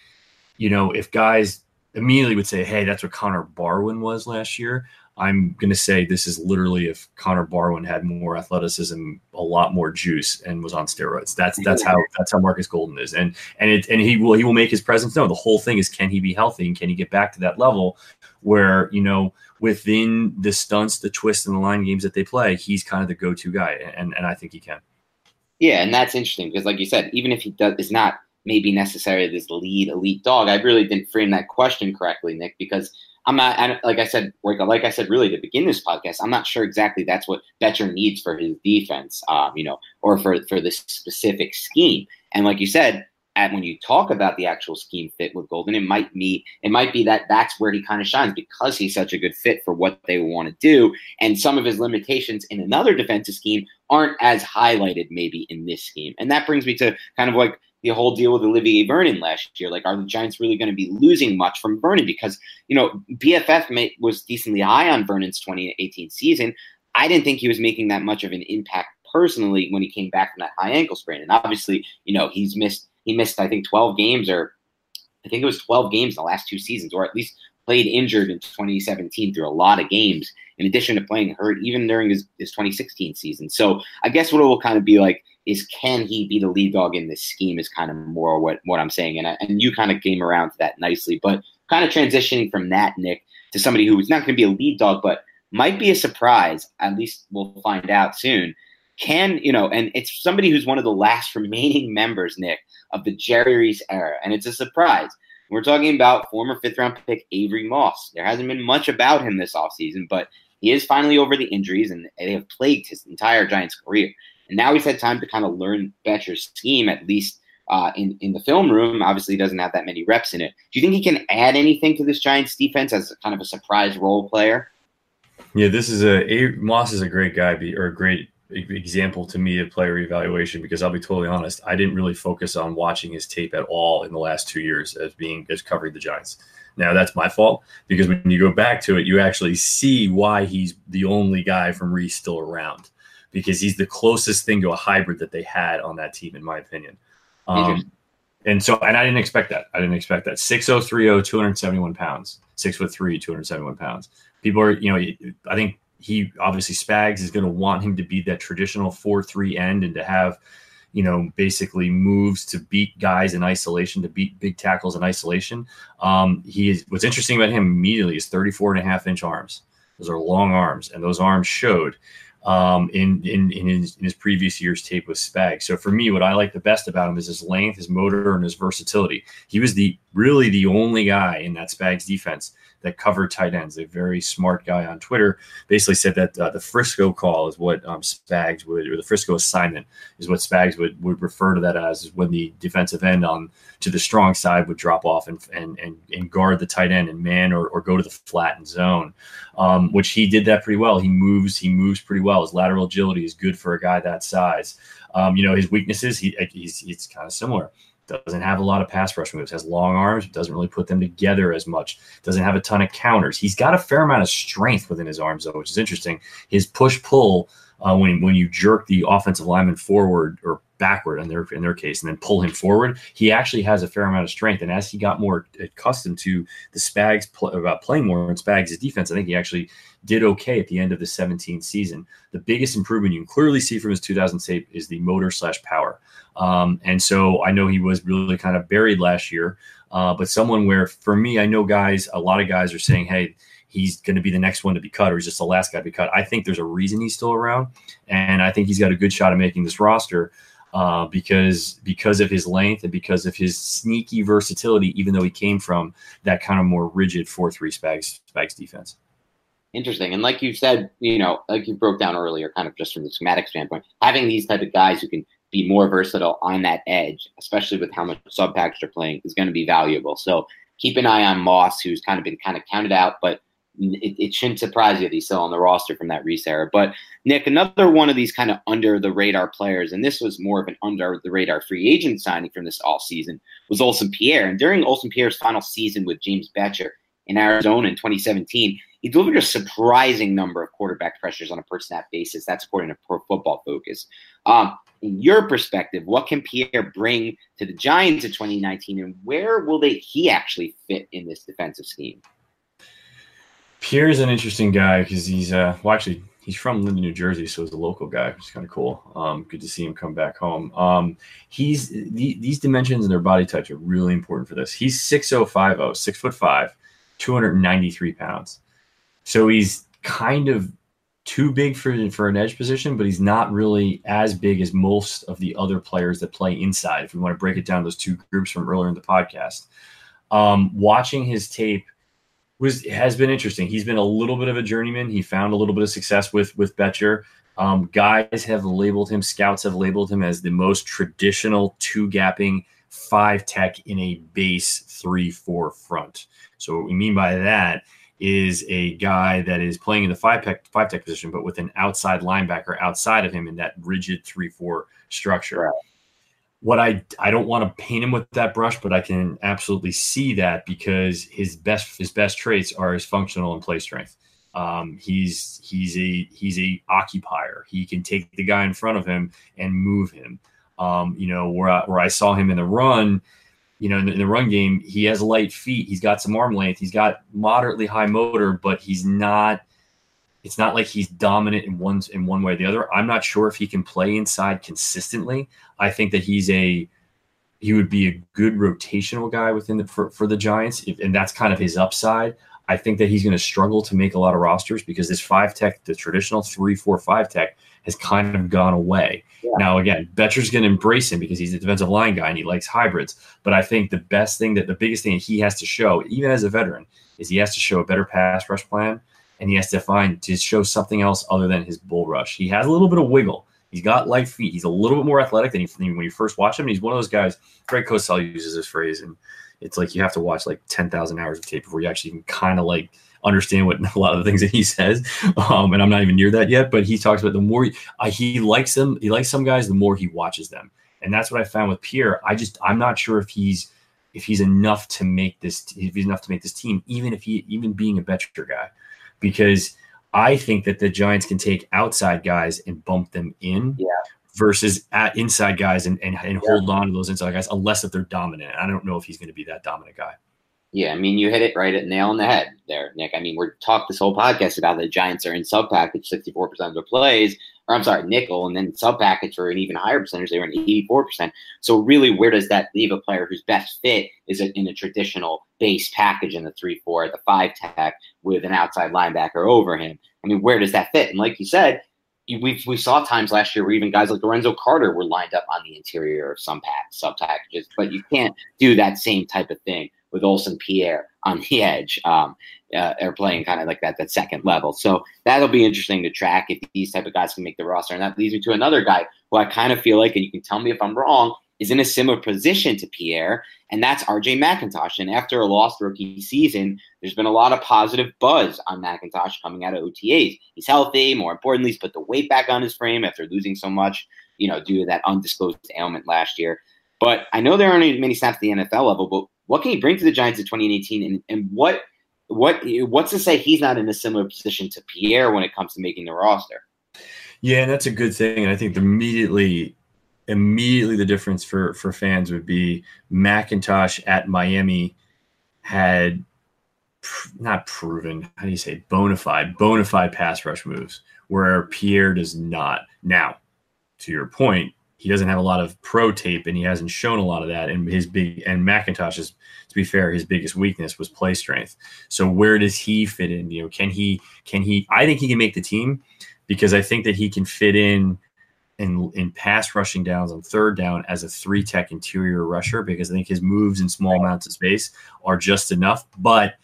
you know, if guys immediately would say, "Hey, that's what Connor Barwin was last year," I'm going to say this is literally if Connor Barwin had more athleticism, a lot more juice, and was on steroids. That's that's how that's how Marcus Golden is, and and it and he will he will make his presence known. The whole thing is can he be healthy and can he get back to that level where you know within the stunts, the twists, and the line games that they play, he's kind of the go-to guy, and and I think he can. Yeah, and that's interesting because, like you said, even if he does is not maybe necessarily this lead elite dog, I really didn't frame that question correctly, Nick, because I'm not I like I said, like, I said, really to begin this podcast, I'm not sure exactly that's what Bettcher needs for his defense, um, you know, or for for this specific scheme. And like you said, when you talk about the actual scheme fit with Golden, it might be it might be that that's where he kind of shines because he's such a good fit for what they want to do, and some of his limitations in another defensive scheme aren't as highlighted maybe in this scheme. And that brings me to kind of like the whole deal with Olivier Vernon last year. Like, are the Giants really going to be losing much from Vernon? Because, you know, PFF may, was decently high on Vernon's 2018 season. I didn't think he was making that much of an impact personally when he came back from that high ankle sprain. And obviously, you know, he's missed, he missed, I think, 12 games or I think it was 12 games in the last two seasons, or at least played injured in 2017 through a lot of games, in addition to playing hurt even during his, his 2016 season. So I guess what it will kind of be like is can he be the lead dog in this scheme is kind of more what, what I'm saying. And, I, and you kind of came around to that nicely. But kind of transitioning from that, Nick, to somebody who's not going to be a lead dog, but might be a surprise. At least we'll find out soon. Can, you know, and it's somebody who's one of the last remaining members, Nick, of the Jerry Reese era. And it's a surprise. We're talking about former fifth round pick Avery Moss. There hasn't been much about him this offseason, but he is finally over the injuries and they have plagued his entire Giants career. And now he's had time to kind of learn Bettcher's scheme, at least uh, in, in the film room. Obviously, he doesn't have that many reps in it. Do you think he can add anything to this Giants defense as kind of a surprise role player? Yeah, this is a, a Moss is a great guy, or a great example to me of player evaluation because I'll be totally honest, I didn't really focus on watching his tape at all in the last two years as being as covering the Giants. Now that's my fault because when you go back to it, you actually see why he's the only guy from Reese still around because he's the closest thing to a hybrid that they had on that team, in my opinion. Um, and so, and I didn't expect that. I didn't expect that. 6030, 271 pounds, six foot three, 271 pounds. People are, you know, I think he obviously Spags is going to want him to be that traditional 4 3 end and to have, you know, basically moves to beat guys in isolation, to beat big tackles in isolation. Um, he is, what's interesting about him immediately is 34 and a half inch arms. Those are long arms, and those arms showed um, in, in, in, his, in his previous year's tape with Spag. So for me, what I like the best about him is his length, his motor, and his versatility. He was the really the only guy in that Spags defense that covered tight ends. A very smart guy on Twitter basically said that uh, the Frisco call is what um, Spags would, or the Frisco assignment is what Spags would, would refer to that as, is when the defensive end on to the strong side would drop off and and and, and guard the tight end and man or, or go to the flattened zone, um, which he did that pretty well. He moves he moves pretty well. His lateral agility is good for a guy that size. Um, you know his weaknesses he he's, he's kind of similar doesn't have a lot of pass rush moves, has long arms, doesn't really put them together as much, doesn't have a ton of counters. He's got a fair amount of strength within his arms, though, which is interesting. His push pull, uh, when, when you jerk the offensive lineman forward or backward in their in their case and then pull him forward he actually has a fair amount of strength. And as he got more accustomed to the spags about playing more in spags' defense i think he actually did okay at the end of the 17th season. The biggest improvement you can clearly see from his 2000 tape is the motor slash power. Um, and so I know he was really kind of buried last year, uh, but someone where for me, I know guys, a lot of guys are saying, hey, he's going to be the next one to be cut or he's just the last guy to be cut. I think there's a reason he's still around. And I think he's got a good shot of making this roster. Uh, because because of his length and because of his sneaky versatility, even though he came from that kind of more rigid four three Spags Spags defense. Interesting, and like you said, you know, like you broke down earlier, kind of just from the schematic standpoint, having these type of guys who can be more versatile on that edge, especially with how much sub package they're playing, is going to be valuable. So keep an eye on Moss, who's kind of been kind of counted out, but it, it shouldn't surprise you that he's still on the roster from that Reese era. But Nick, another one of these kind of under the radar players, and this was more of an under the radar free agent signing from this all season, was Olsen Pierre. And during Olsen Pierre's final season with James Bettcher in Arizona in 2017, he delivered a surprising number of quarterback pressures on a per snap basis. That's according to Pro Football Focus. Um, in your perspective, what can Pierre bring to the Giants in 2019, and where will they he actually fit in this defensive scheme? Pierre is an interesting guy because he's uh well actually he's from Linden, New Jersey, so he's a local guy, which is kind of cool. Um, good to see him come back home. Um, he's the, these dimensions and their body types are really important for this. He's 6050, six foot five, 293 pounds. So he's kind of too big for for an edge position, but he's not really as big as most of the other players that play inside. If we want to break it down, those two groups from earlier in the podcast. Um, watching his tape was has been interesting. He's been a little bit of a journeyman. He found a little bit of success with with Bettcher. Um, guys have labeled him, scouts have labeled him as the most traditional two gapping five tech in a base three four front. So what we mean by that is a guy that is playing in the five tech five tech position, but with an outside linebacker outside of him in that rigid three four structure. Right what I I don't want to paint him with that brush, but I can absolutely see that because his best his best traits are his functional and play strength. Um, he's he's a he's a occupier. He can take the guy in front of him and move him. Um, you know where I, where I saw him in the run, you know in the, in the run game, he has light feet. He's got some arm length. He's got moderately high motor, but he's not it's not like he's dominant in one in one way or the other. I'm not sure if he can play inside consistently. I think that he's a he would be a good rotational guy within the for, for the Giants, if, and that's kind of his upside. I think that he's going to struggle to make a lot of rosters because this five tech, the traditional three, four, five tech, has kind of gone away. Yeah. Now, again, Bettcher's going to embrace him because he's a defensive line guy and he likes hybrids. But I think the best thing that the biggest thing that he has to show, even as a veteran, is he has to show a better pass rush plan and he has to find to show something else other than his bull rush. He has a little bit of wiggle. He's got light feet. He's a little bit more athletic than, he, when you first watch him. He's one of those guys. Greg Cosell uses this phrase, and it's like you have to watch like ten thousand hours of tape before you actually can kind of like understand what a lot of the things that he says. Um, and I'm not even near that yet. But he talks about the more he, uh, he likes them, he likes some guys, the more he watches them. And that's what I found with Pierre. I just I'm not sure if he's if he's enough to make this if he's enough to make this team, even if he even being a Bettcher guy because I think that the Giants can take outside guys and bump them in yeah. versus at inside guys and, and, and yeah. hold on to those inside guys unless if they're dominant. I don't know if he's going to be that dominant guy. Yeah, I mean, you hit it right at nail on the head there, Nick. I mean, we're talked this whole podcast about the Giants are in sub package 64% of their plays, or I'm sorry, nickel, and then sub package for an even higher percentage. They were in 84%. So, really, where does that leave a player whose best fit is in a traditional base package in the 3 4, the 5 tech with an outside linebacker over him? I mean, where does that fit? And like you said, we we saw times last year where even guys like Lorenzo Carter were lined up on the interior of some pack, sub packages, but you can't do that same type of thing with Olsen Pierre on the edge, um, uh, are playing kind of like that that second level. So that'll be interesting to track if these type of guys can make the roster. And that leads me to another guy who I kind of feel like, and you can tell me if I'm wrong, is in a similar position to Pierre, and that's RJ McIntosh. And after a lost rookie season, there's been a lot of positive buzz on McIntosh coming out of OTAs. He's healthy. More importantly, he's put the weight back on his frame after losing so much, you know, due to that undisclosed ailment last year. But I know there aren't many snaps at the NFL level, but what can he bring to the Giants in 2018, and, and what what what's to say he's not in a similar position to Pierre when it comes to making the roster? Yeah, and that's a good thing. And I think immediately immediately the difference for for fans would be McIntosh at Miami had pr- not proven how do you say bona fide bona fide pass rush moves where Pierre does not. Now, to your point, he doesn't have a lot of pro tape and he hasn't shown a lot of that. And his big and McIntosh is, to be fair, his biggest weakness was play strength. So where does he fit in? You know, can he can he I think he can make the team because I think that he can fit in in in pass rushing downs on third down as a three tech interior rusher because I think his moves in small amounts of space are just enough. But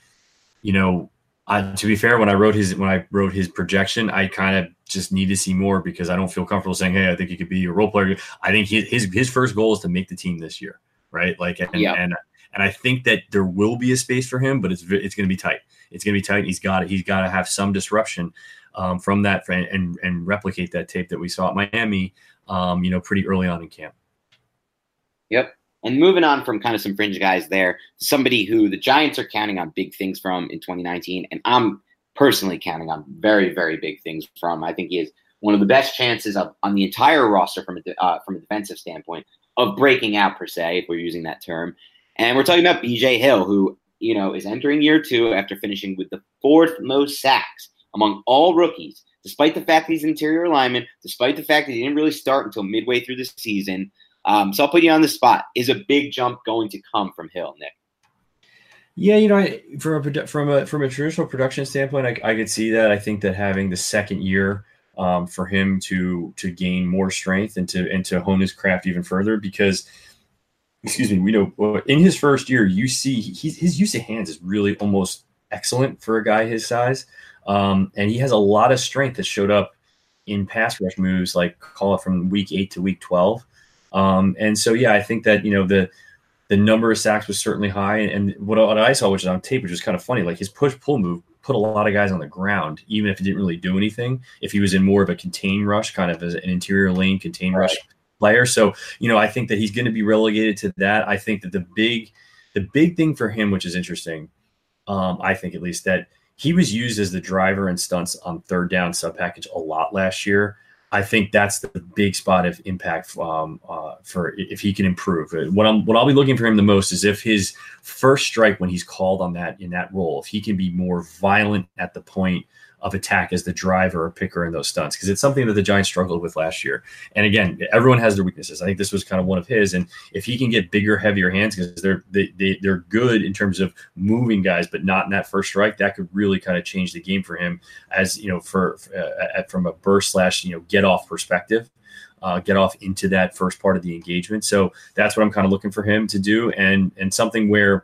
you know, uh, to be fair, when I wrote his when I wrote his projection, I kind of just need to see more because I don't feel comfortable saying, "Hey, I think he could be a role player." I think his his, his first goal is to make the team this year, right? Like, and, yeah. and and I think that there will be a space for him, but it's it's going to be tight. It's going to be tight. He's got he's got to have some disruption um, from that and and replicate that tape that we saw at Miami, um, you know, pretty early on in camp. Yep. And moving on from kind of some fringe guys there, somebody who the Giants are counting on big things from in 2019, and I'm personally counting on very, very big things from. I think he is one of the best chances of on the entire roster from a uh, from a defensive standpoint of breaking out per se, if we're using that term. And we're talking about B.J. Hill, who you know, is entering year two after finishing with the fourth most sacks among all rookies, despite the fact that he's interior lineman, despite the fact that he didn't really start until midway through the season. Um, so I'll put you on the spot. Is a big jump going to come from Hill, Nick? Yeah, you know, from a from a from a traditional production standpoint, I, I could see that. I think that having the second year um, for him to to gain more strength and to and to hone his craft even further, because excuse me, we know in his first year, you see his use of hands is really almost excellent for a guy his size, um, and he has a lot of strength that showed up in pass rush moves, like call it from week eight to week twelve. Um, and so, yeah, I think that you know the the number of sacks was certainly high. And what, what I saw, which is on tape, which was kind of funny, like his push pull move put a lot of guys on the ground, even if he didn't really do anything. If he was in more of a contain rush, kind of as an interior lane contain right. rush player. So, you know, I think that he's going to be relegated to that. I think that the big, the big thing for him, which is interesting, um, I think at least that he was used as the driver and stunts on third down sub package a lot last year. I think that's the big spot of impact um, uh, for if he can improve. What I'm what I'll be looking for him the most is if his first strike when he's called on that in that role, if he can be more violent at the point of attack as the driver or picker in those stunts because it's something that the Giants struggled with last year. And again, everyone has their weaknesses. I think this was kind of one of his. And if he can get bigger, heavier hands because they're they, they they're good in terms of moving guys, but not in that first strike, that could really kind of change the game for him as you know for uh, from a burst slash you know get off perspective. Uh, get off into that first part of the engagement. So that's what I'm kind of looking for him to do, and and something where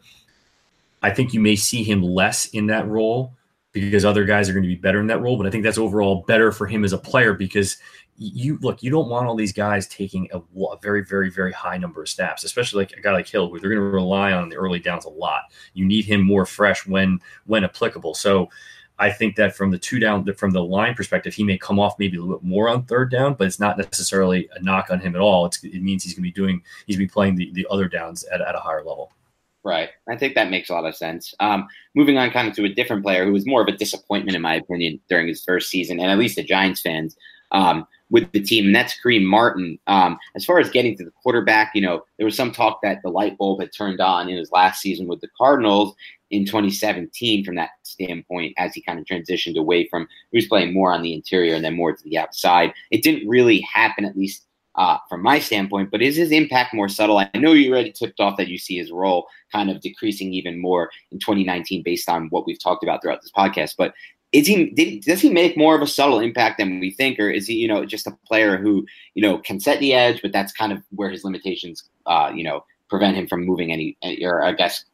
I think you may see him less in that role because other guys are going to be better in that role. But I think that's overall better for him as a player because you look, you don't want all these guys taking a, a, very, very, very high number of snaps, especially like a guy like Hill, where they're going to rely on the early downs a lot. You need him more fresh when when applicable. So I think that from the two down, from the line perspective, he may come off maybe a little bit more on third down, but it's not necessarily a knock on him at all. It's, it means he's going to be doing, he's going to be playing the, the other downs at, at a higher level. Right. I think that makes a lot of sense. Um, moving on kind of to a different player who was more of a disappointment, in my opinion, during his first season, and at least the Giants fans um, with the team, and that's Kareem Martin. Um, as far as getting to the quarterback, you know, there was some talk that the light bulb had turned on in his last season with the Cardinals in 2017 from that standpoint as he kind of transitioned away from he was playing more on the interior and then more to the outside. It didn't really happen, at least uh, from my standpoint, but is his impact more subtle? I know you already tipped off that you see his role kind of decreasing even more in 2019 based on what we've talked about throughout this podcast. But is he did, does he make more of a subtle impact than we think, or is he you know just a player who you know can set the edge, but that's kind of where his limitations uh, you know prevent him from moving any, or I guess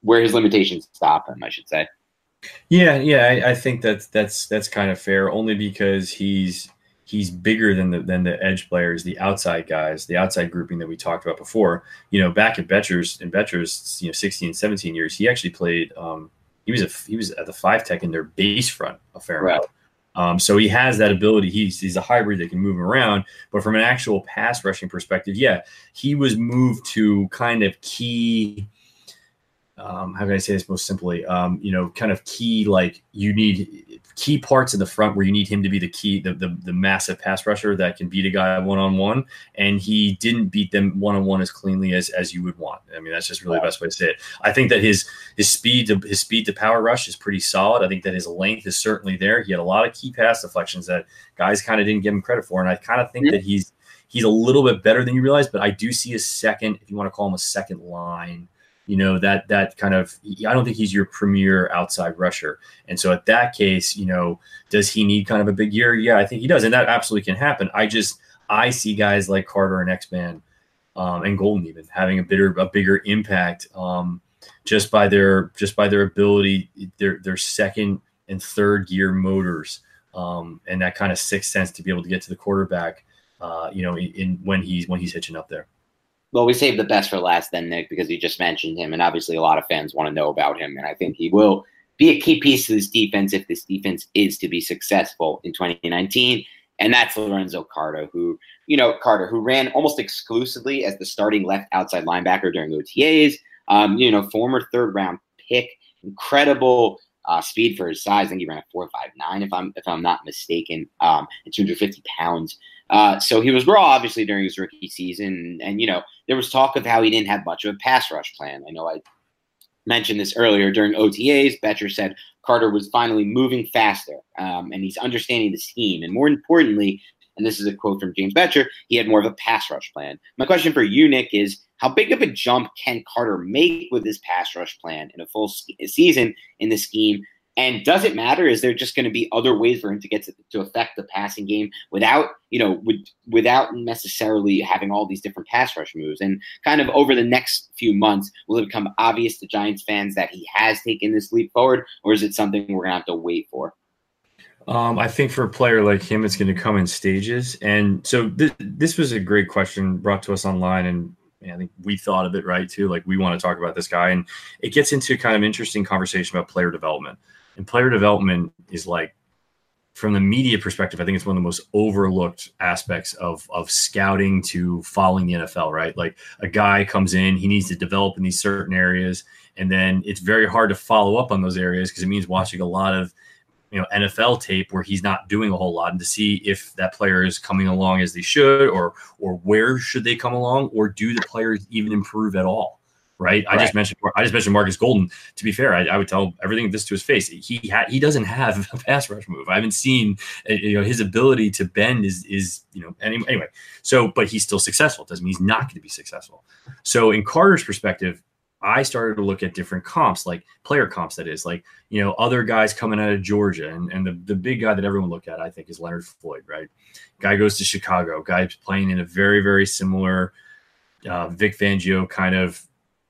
where his limitations stop him, I should say. Yeah, yeah, I, I think that's that's that's kind of fair, only because he's he's bigger than the than the edge players, the outside guys, the outside grouping that we talked about before. You know, back at Bettcher's in Bettcher's, you know, 16, 17 years, he actually played um he was a he was at the five tech in their base front a fair right. amount. Um, so he has that ability. He's he's a hybrid that can move around. But from an actual pass rushing perspective, yeah, he was moved to kind of key um, how can I say this most simply? Um, you know, kind of key like you need key parts in the front where you need him to be the key, the the, the massive pass rusher that can beat a guy one on one, and he didn't beat them one on one as cleanly as as you would want. I mean, that's just really wow. the best way to say it. I think that his his speed to his speed to power rush is pretty solid. I think that his length is certainly there. He had a lot of key pass deflections that guys kind of didn't give him credit for, and I kind of think mm-hmm. that he's he's a little bit better than you realize. But I do see a second, if you want to call him a second line you know that that kind of i don't think he's your premier outside rusher. And so at that case you know does he need kind of a big year? Yeah i think he does. And that absolutely can happen. I just i see guys like carter and x-man um, and golden even having a bigger a bigger impact um, just by their just by their ability their their second and third gear motors um, and that kind of sixth sense to be able to get to the quarterback uh, you know in, in when he's when he's hitching up there well, we saved the best for last then, Nick, because you just mentioned him, and obviously a lot of fans want to know about him, and I think he will be a key piece to this defense if this defense is to be successful in 2019. And that's Lorenzo Carter, who, you know, Carter, who ran almost exclusively as the starting left outside linebacker during OTAs. Um, you know, former third round pick, incredible uh, speed for his size. I think he ran a four five nine, if I'm if I'm not mistaken, um, and 250 pounds. Uh, so he was raw, obviously, during his rookie season. And, you know, there was talk of how he didn't have much of a pass rush plan. I know I mentioned this earlier during OTAs. Bettcher said Carter was finally moving faster um, and he's understanding the scheme. And more importantly, and this is a quote from James Bettcher, he had more of a pass rush plan. My question for you, Nick, is how big of a jump can Carter make with his pass rush plan in a full season in the scheme? And does it matter? Is there just going to be other ways for him to get to, to affect the passing game without, you know, with, without necessarily having all these different pass rush moves? And kind of over the next few months, will it become obvious to Giants fans that he has taken this leap forward, or is it something we're going to have to wait for? Um, I think for a player like him, it's going to come in stages. And so th- this was a great question brought to us online, and I think we thought of it right too. Like we want to talk about this guy, and it gets into kind of interesting conversation about player development. And player development is like, from the media perspective, I think it's one of the most overlooked aspects of of scouting to following the NFL. Right, like a guy comes in, he needs to develop in these certain areas, and then it's very hard to follow up on those areas because it means watching a lot of you know NFL tape where he's not doing a whole lot and to see if that player is coming along as they should or or where should they come along or do the players even improve at all right, right. I just mentioned I just mentioned Markus Golden. To be fair I, I would tell everything this to his face. He ha- he doesn't have a pass rush move. I haven't seen uh, you know his ability to bend is is you know any, anyway. So but he's still successful. Doesn't mean he's not going to be successful. So in Carter's perspective I started to look at different comps, like player comps, that is, like, you know, other guys coming out of Georgia. And, and the, the big guy that everyone look at, I think, is Leonard Floyd, right? Guy goes to Chicago, guy playing in a very, very similar uh, Vic Fangio kind of,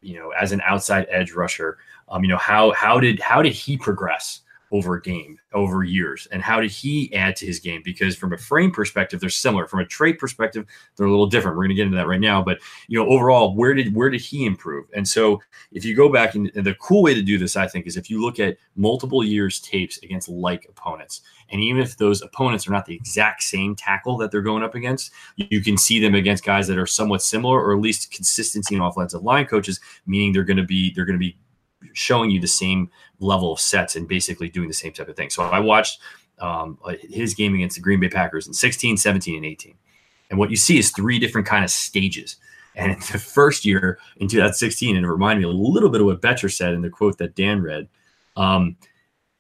you know, as an outside edge rusher. Um, you know, how how did how did he progress? Over a game over years. And how did he add to his game? Because from a frame perspective they're similar. From a trait perspective they're a little different. We're going to get into that right now. But you know overall where did where did he improve? And so if you go back and, and the cool way to do this i think is if you look at multiple years tapes against like opponents and even if those opponents are not the exact same tackle that they're going up against, you can see them against guys that are somewhat similar or at least consistency in offensive line coaches, meaning they're going to be they're going to be showing you the same level of sets and basically doing the same type of thing. So I watched um, his game against the Green Bay Packers in 16, 17, and 18. And what you see is three different kind of stages. And the first year in 2016, and it reminded me a little bit of what Bettcher said in the quote that Dan read. Um,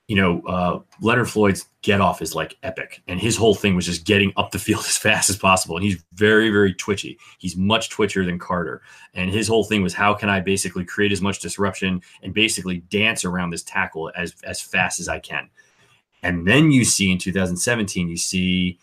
you know, uh, Leonard Floyd's get off is like epic. And his whole thing was just getting up the field as fast as possible. And he's very, very twitchy. He's much twitchier than Carter. And his whole thing was how can I basically create as much disruption and basically dance around this tackle as, as fast as I can. And then you see in 2017, you see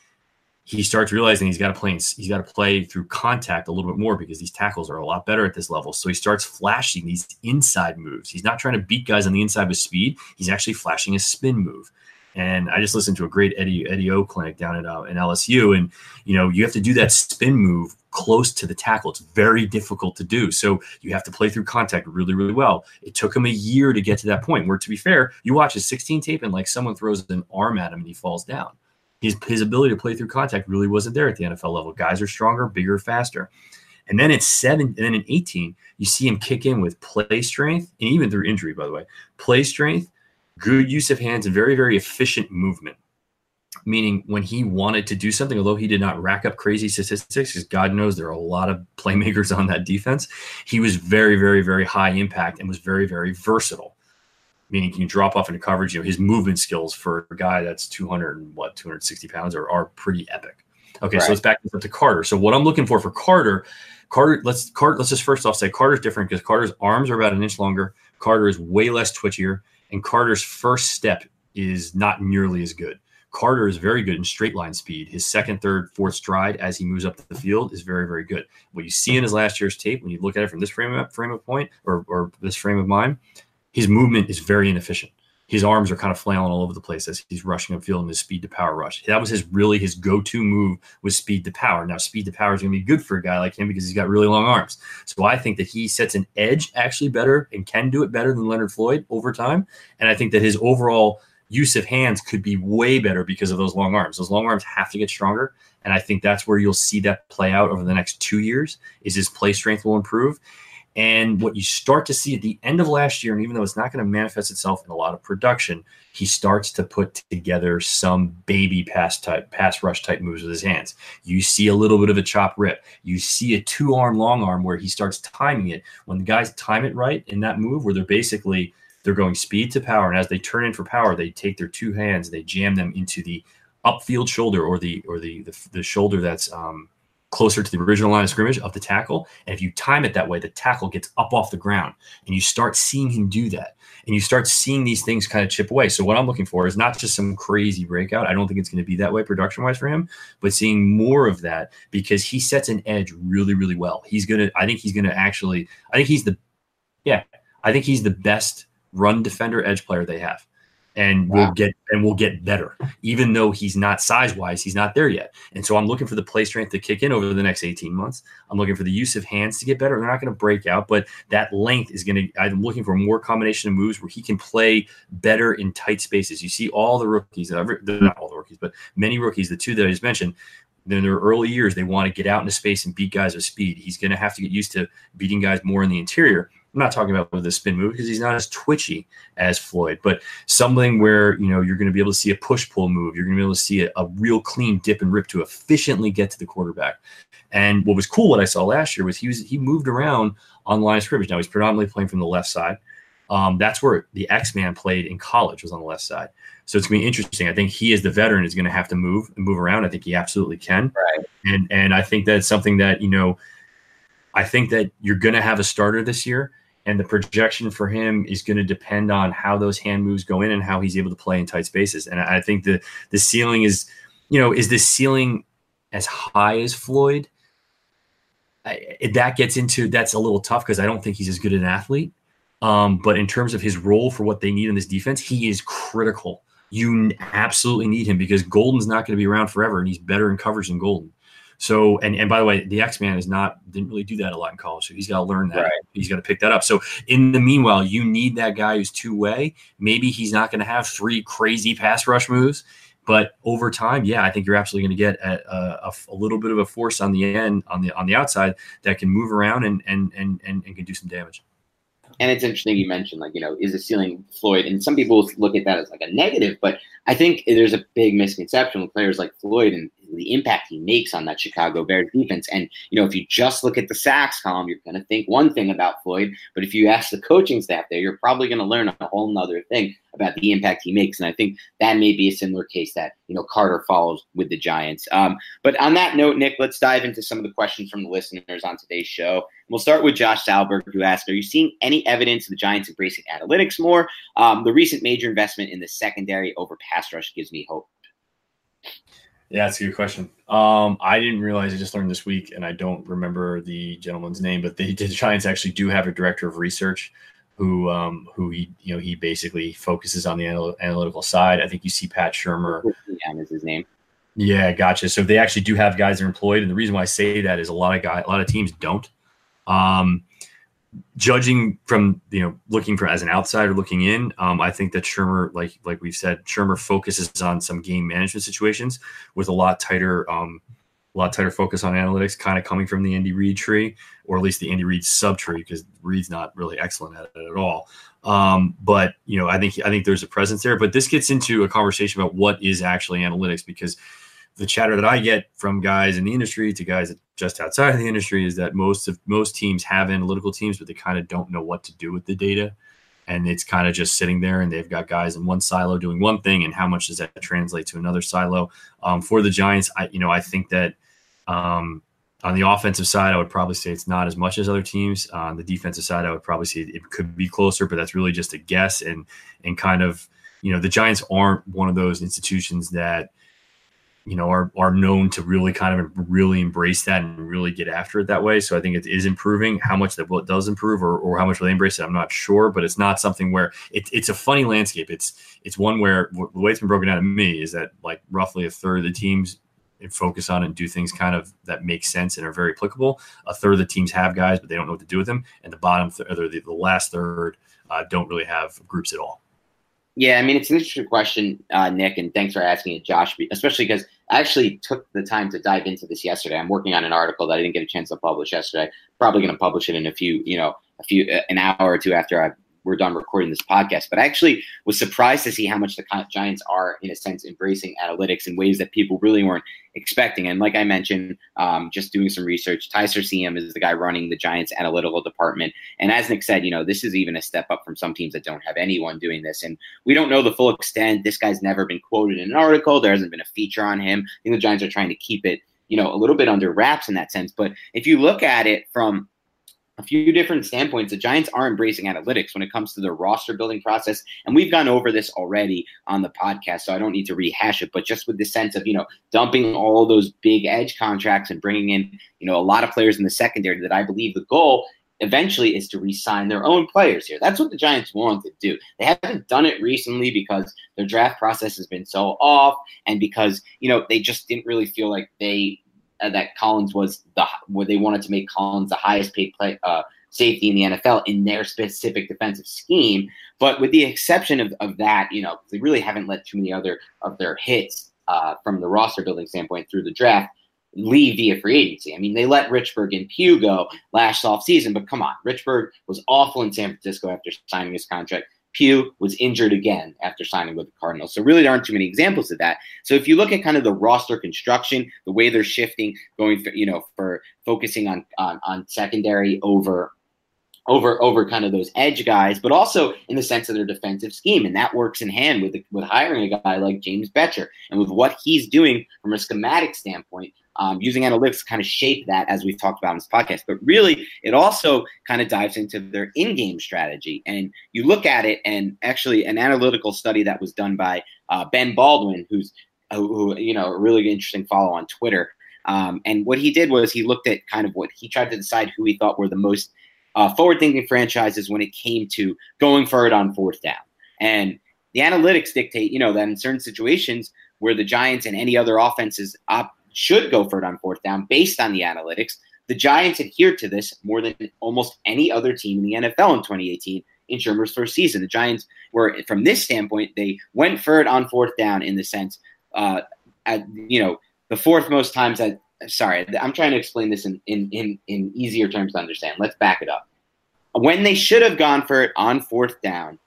he starts realizing he's got to play he's got to play through contact a little bit more because these tackles are a lot better at this level. So he starts flashing these inside moves. He's not trying to beat guys on the inside with speed. He's actually flashing a spin move. And I just listened to a great Eddie Eddie O clinic down at uh, in LSU, and you know you have to do that spin move close to the tackle. It's very difficult to do. So you have to play through contact really, really well. It took him a year to get to that point. Where to be fair, you watch his 16 tape and like someone throws an arm at him and he falls down his, his ability to play through contact really wasn't there at the NFL level. Guys are stronger, bigger, faster. And then at seven, and then in 18, you see him kick in with play strength, and even through injury, by the way, play strength, good use of hands, and very, very efficient movement. Meaning, when he wanted to do something, although he did not rack up crazy statistics, because God knows there are a lot of playmakers on that defense, he was very, very, very high impact and was very, very versatile meaning can drop off into coverage. You know, his movement skills for a guy that's 200 and what 260 pounds are, are pretty epic. Okay, right. so let's back up to Carter. So what I'm looking for for Carter, Carter, let's Carter, let's just first off say Carter's different because Carter's arms are about an inch longer. Carter is way less twitchier, and Carter's first step is not nearly as good. Carter is very good in straight line speed. His second, third, fourth stride as he moves up the field is very, very good. What you see in his last year's tape, when you look at it from this frame of frame of point or, or this frame of mind, his movement is very inefficient. His arms are kind of flailing all over the place as he's rushing upfield in his speed to power rush. That was his really his go-to move was speed to power. Now speed to power is going to be good for a guy like him because he's got really long arms. So I think that he sets an edge actually better and can do it better than Leonard Floyd over time. And I think that his overall use of hands could be way better because of those long arms. Those long arms have to get stronger, and I think that's where you'll see that play out over the next two years. Is his play strength will improve, And what you start to see at the end of last year, and even though it's not going to manifest itself in a lot of production, he starts to put together some baby pass type, pass rush type moves with his hands. You see a little bit of a chop rip. You see a two arm, long arm where he starts timing it. When the guys time it right in that move, where they're basically they're going speed to power, and as they turn in for power, they take their two hands, they jam them into the upfield shoulder or the or the the, the shoulder that's um, closer to the original line of scrimmage of the tackle. And if you time it that way, the tackle gets up off the ground and you start seeing him do that. And you start seeing these things kind of chip away. So, what I'm looking for is not just some crazy breakout. I don't think it's going to be that way production wise for him, but seeing more of that because he sets an edge really, really well. He's going to, I think he's going to actually, I think he's the, yeah, I think he's the best run defender edge player they have and wow. we'll get and we'll get better. Even though he's not size wise he's not there yet. And so i'm looking for the play strength to kick in over the next 18 months. I'm looking for the use of hands to get better. They're not going to break out but that length is going to i'm looking for more combination of moves where he can play better in tight spaces. You see all the rookies uh, not all the rookies but many rookies the two that i just mentioned in their early years they want to get out into space and beat guys with speed. He's going to have to get used to beating guys more in the interior I'm not talking about with the spin move because he's not as twitchy as Floyd, but something where you know you're going to be able to see a push pull move. You're going to be able to see a, a, real clean dip and rip to efficiently get to the quarterback. And what was cool, what I saw last year was he was he moved around on line of scrimmage. Now he's predominantly playing from the left side. Um, that's where the X Man played in college was on the left side. So it's going to be interesting. I think he, as the veteran, is going to have to move and move around. I think he absolutely can. Right. And and I think that's something that you know. I think that you're going to have a starter this year and the projection for him is going to depend on how those hand moves go in and how he's able to play in tight spaces. And I think the the ceiling is, you know, is the ceiling as high as Floyd? I, that gets into that's a little tough because I don't think he's as good an athlete. Um, but in terms of his role for what they need in this defense, he is critical. You absolutely need him because Golden's not going to be around forever, and he's better in coverage than Golden. So, and and by the way, the X Man is not didn't really do that a lot in college, so he's got to learn that. Right. He's got to pick that up. So, in the meanwhile, you need that guy who's two way. Maybe he's not going to have three crazy pass rush moves, but over time, yeah, I think you're absolutely going to get a, a, a, little bit of a force on the end on the on the outside that can move around and and and and, and can do some damage. And it's interesting you mentioned like you know is the ceiling Floyd, and some people look at that as like a negative, but I think there's a big misconception with players like Floyd and the impact he makes on that Chicago Bears defense. And, you know, if you just look at the sacks column, you're going to think one thing about Floyd. But if you ask the coaching staff there, you're probably going to learn a whole nother thing about the impact he makes. And I think that may be a similar case that, you know, Carter follows with the Giants. Um, but on that note, Nick, let's dive into some of the questions from the listeners on today's show. We'll start with Josh Salberg, who asked, Are you seeing any evidence of the Giants embracing analytics more? Um, the recent major investment in the secondary over pass rush gives me hope. Yeah, that's a good question. Um, I didn't realize I just learned this week, and I don't remember the gentleman's name, but the, the Giants actually do have a director of research who um, who he you know he basically focuses on the anal- analytical side. I think you see Pat Shurmur. Yeah, is his name. Yeah, gotcha. So they actually do have guys that are employed, and the reason why I say that is a lot of guys, a lot of teams don't. Um, judging from you know looking for as an outsider looking in, um, I think that Shurmur, like like we've said, Shurmur focuses on some game management situations with a lot tighter, um, a lot tighter focus on analytics, kind of coming from the Andy Reid tree, or at least the Andy Reid subtree, because Reid's not really excellent at it at all. Um, but you know, I think I think there's a presence there. But this gets into a conversation about what is actually analytics, because the chatter that I get from guys in the industry to guys just outside of the industry is that most of most teams have analytical teams, but they kind of don't know what to do with the data, and it's kind of just sitting there. And they've got guys in one silo doing one thing, and how much does that translate to another silo? Um, for the Giants, I you know I think that um, on the offensive side, I would probably say it's not as much as other teams. On the defensive side, I would probably say it could be closer, but that's really just a guess and and kind of you know the Giants aren't one of those institutions that you know, are are known to really kind of really embrace that and really get after it that way. So I think it is improving. How much that what does improve or, or how much they embrace it, I'm not sure. But it's not something where it, it's a funny landscape. It's it's one where the way it's been broken down to me is that like roughly a third of the teams focus on and do things kind of that make sense and are very applicable. A third of the teams have guys, but they don't know what to do with them. And the bottom, th- or the, the last third, uh, don't really have groups at all. Yeah, I mean, it's an interesting question, uh, Nick, and thanks for asking it, Josh, especially because I actually took the time to dive into this yesterday. I'm working on an article that I didn't get a chance to publish yesterday. Probably going to publish it in a few, you know, a few an hour or two after I we're done recording this podcast. But I actually was surprised to see how much the Giants are, in a sense, embracing analytics in ways that people really weren't expecting. And like I mentioned, um, just doing some research, Ty Siam is the guy running the Giants analytical department. And as Nick said, you know, this is even a step up from some teams that don't have anyone doing this. And we don't know the full extent. This guy's never been quoted in an article. There hasn't been a feature on him. I think the Giants are trying to keep it, you know, a little bit under wraps in that sense. But if you look at it from a few different standpoints. The Giants are embracing analytics when it comes to their roster building process. And we've gone over this already on the podcast, so I don't need to rehash it. But just with the sense of, you know, dumping all those big edge contracts and bringing in, you know, a lot of players in the secondary that I believe the goal eventually is to re-sign their own players here. That's what the Giants want to do. They haven't done it recently because their draft process has been so off and because, you know, they just didn't really feel like they that Collins was the where they wanted to make Collins the highest paid play, uh, safety in the NFL in their specific defensive scheme. But with the exception of, of that, you know, they really haven't let too many other of their hits uh, from the roster building standpoint through the draft leave via free agency. I mean, they let Richburg and Pugh go last offseason, but come on, Richburg was awful in San Francisco after signing his contract. Pugh was injured again after signing with the Cardinals. So really, there aren't too many examples of that. So if you look at kind of the roster construction, the way they're shifting, going for you know for focusing on on, on secondary over over over kind of those edge guys, but also in the sense of their defensive scheme, and that works in hand with with hiring a guy like James Bettcher and with what he's doing from a schematic standpoint um, using analytics to kind of shape that as we've talked about in this podcast. But really, it also kind of dives into their in-game strategy. And you look at it, and actually, an analytical study that was done by uh, Ben Baldwin, who's who, you know a really interesting follow on Twitter. Um, and what he did was he looked at kind of what he tried to decide who he thought were the most uh, forward-thinking franchises when it came to going for it on fourth down. And the analytics dictate, you know, that in certain situations where the Giants and any other offenses op- should go for it on fourth down based on the analytics. The Giants adhered to this more than almost any other team in the NFL in 2018 in Shurmur's first season. The Giants were, from this standpoint, they went for it on fourth down in the sense, uh, at, you know, the fourth most times that. Sorry, I'm trying to explain this in, in, in, in easier terms to understand. Let's back it up. When they should have gone for it on fourth down,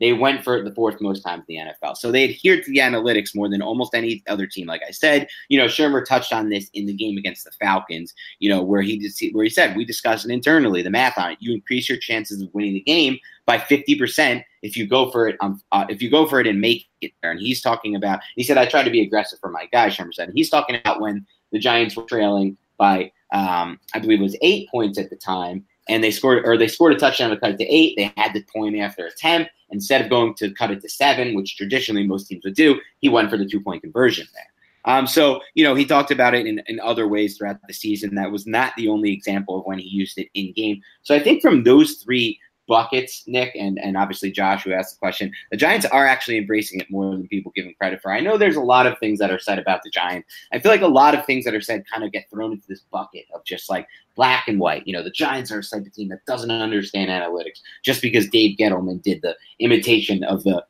they went for it the fourth most times in the NFL. So they adhered to the analytics more than almost any other team. Like I said, you know, Shurmur touched on this in the game against the Falcons, you know, where he just, where he said, we discussed it internally, the math on it. You increase your chances of winning the game by 50% if you go for it um, uh, if you go for it and make it there. And he's talking about, he said, I try to be aggressive for my guy, Shurmur said. And he's talking about when the Giants were trailing by, um, I believe it was eight points at the time and they scored or they scored a touchdown to cut it to eight. They had the point after attempt. Instead of going to cut it to seven, which traditionally most teams would do, he went for the two point conversion there. Um, so, you know, he talked about it in, in other ways throughout the season. That was not the only example of when he used it in game. So I think from those three buckets, Nick, and, and obviously Josh, who asked the question, the Giants are actually embracing it more than people give them credit for. I know there's a lot of things that are said about the Giants. I feel like a lot of things that are said kind of get thrown into this bucket of just like black and white. You know, the Giants are a type of team that doesn't understand analytics just because Dave Gettleman did the imitation of the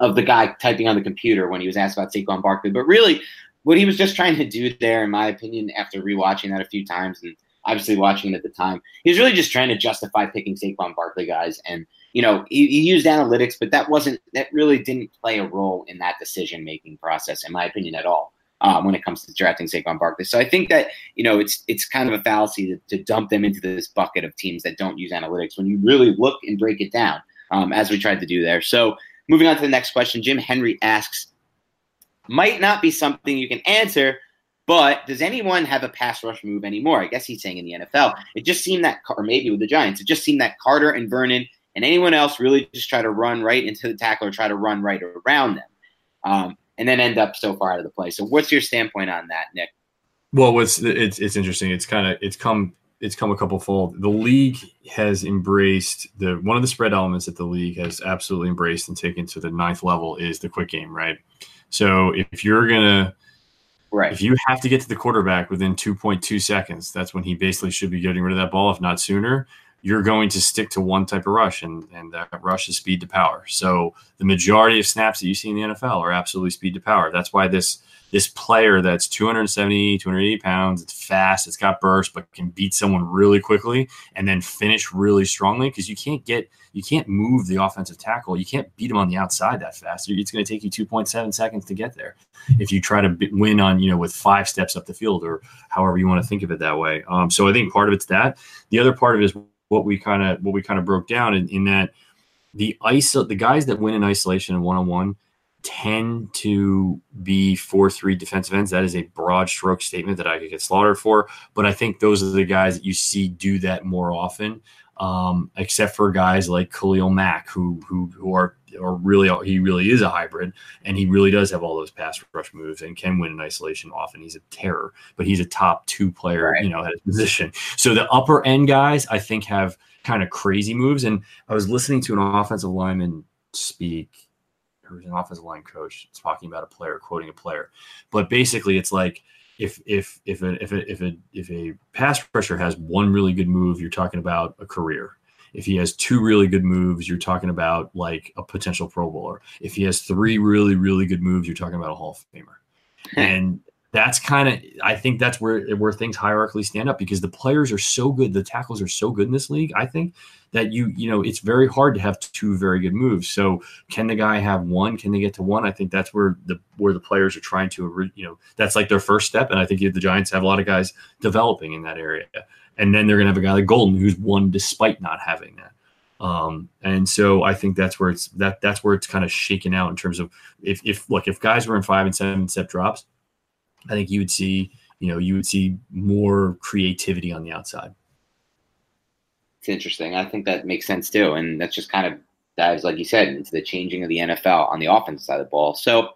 of the guy typing on the computer when he was asked about Saquon Barkley. But really, what he was just trying to do there, in my opinion, after rewatching that a few times and obviously watching it at the time. He was really just trying to justify picking Saquon Barkley guys. And, you know, he, he used analytics, but that wasn't, that really didn't play a role in that decision making process, in my opinion, at all. Um, when it comes to drafting Saquon Barkley. So I think that, you know, it's it's kind of a fallacy to, to, dump them into this bucket of teams that don't use analytics when you really look and break it down, um, as we tried to do there. So moving on to the next question, Jim Henry asks, might not be something you can answer, but does anyone have a pass rush move anymore? I guess he's saying in the NFL. It just seemed that, or maybe with the Giants, it just seemed that Carter and Vernon and anyone else really just try to run right into the tackle or try to run right around them, um, and then end up so far out of the play. So, what's your standpoint on that, Nick? Well, what's it's it's interesting. It's kind of it's come it's come a couple fold. The league has embraced the one of the spread elements that the league has absolutely embraced and taken to the ninth level is the quick game, right? So if you're gonna Right. If you have to get to the quarterback within 2.2 seconds, that's when he basically should be getting rid of that ball, if not sooner. You're going to stick to one type of rush, and, and that rush is speed to power. So the majority of snaps that you see in the NFL are absolutely speed to power. That's why this this player that's 270, 280 pounds, it's fast, it's got burst, but can beat someone really quickly and then finish really strongly because you can't get you can't move the offensive tackle. You can't beat him on the outside that fast. It's going to take you 2.7 seconds to get there. If you try to win on, you know, with five steps up the field or however you want to think of it that way. Um, so I think part of it's that. The other part of it is what we kind of what we kind of broke down in, in that the iso the guys that win in isolation and one on one tend to be 4 3 defensive ends. That is a broad stroke statement that I could get slaughtered for. But I think those are the guys that you see do that more often, um, except for guys like Khalil Mack, who, who, who are, are really, he really is a hybrid and he really does have all those pass rush moves and can win in isolation often. He's a terror, but he's a top two player, right. you know, at his position. So the upper end guys, I think, have kind of crazy moves. And I was listening to an offensive lineman speak who's an offensive line coach talking about a player, quoting a player. But basically, it's like if if if a if a if a if a pass rusher has one really good move, you're talking about a career. If he has two really good moves, you're talking about like a potential Pro Bowler. If he has three really really good moves, you're talking about a Hall of Famer. Hmm. and that's kind of I think that's where where things hierarchically stand up because the players are so good, the tackles are so good in this league. I think that you you know it's very hard to have two very good moves. So can the guy have one? Can they get to one? I think that's where the where the players are trying to you know that's like their first step, and I think the Giants have a lot of guys developing in that area, and then they're gonna have a guy like Golden who's won despite not having that. Um, and so I think that's where it's that that's where it's kind of shaken out in terms of if if look if guys were in five and seven step drops I think you would see, you know, you would see more creativity on the outside. It's interesting. I think that makes sense too, and that's just kind of dives, like you said, into the changing of the NFL on the offensive side of the ball. So,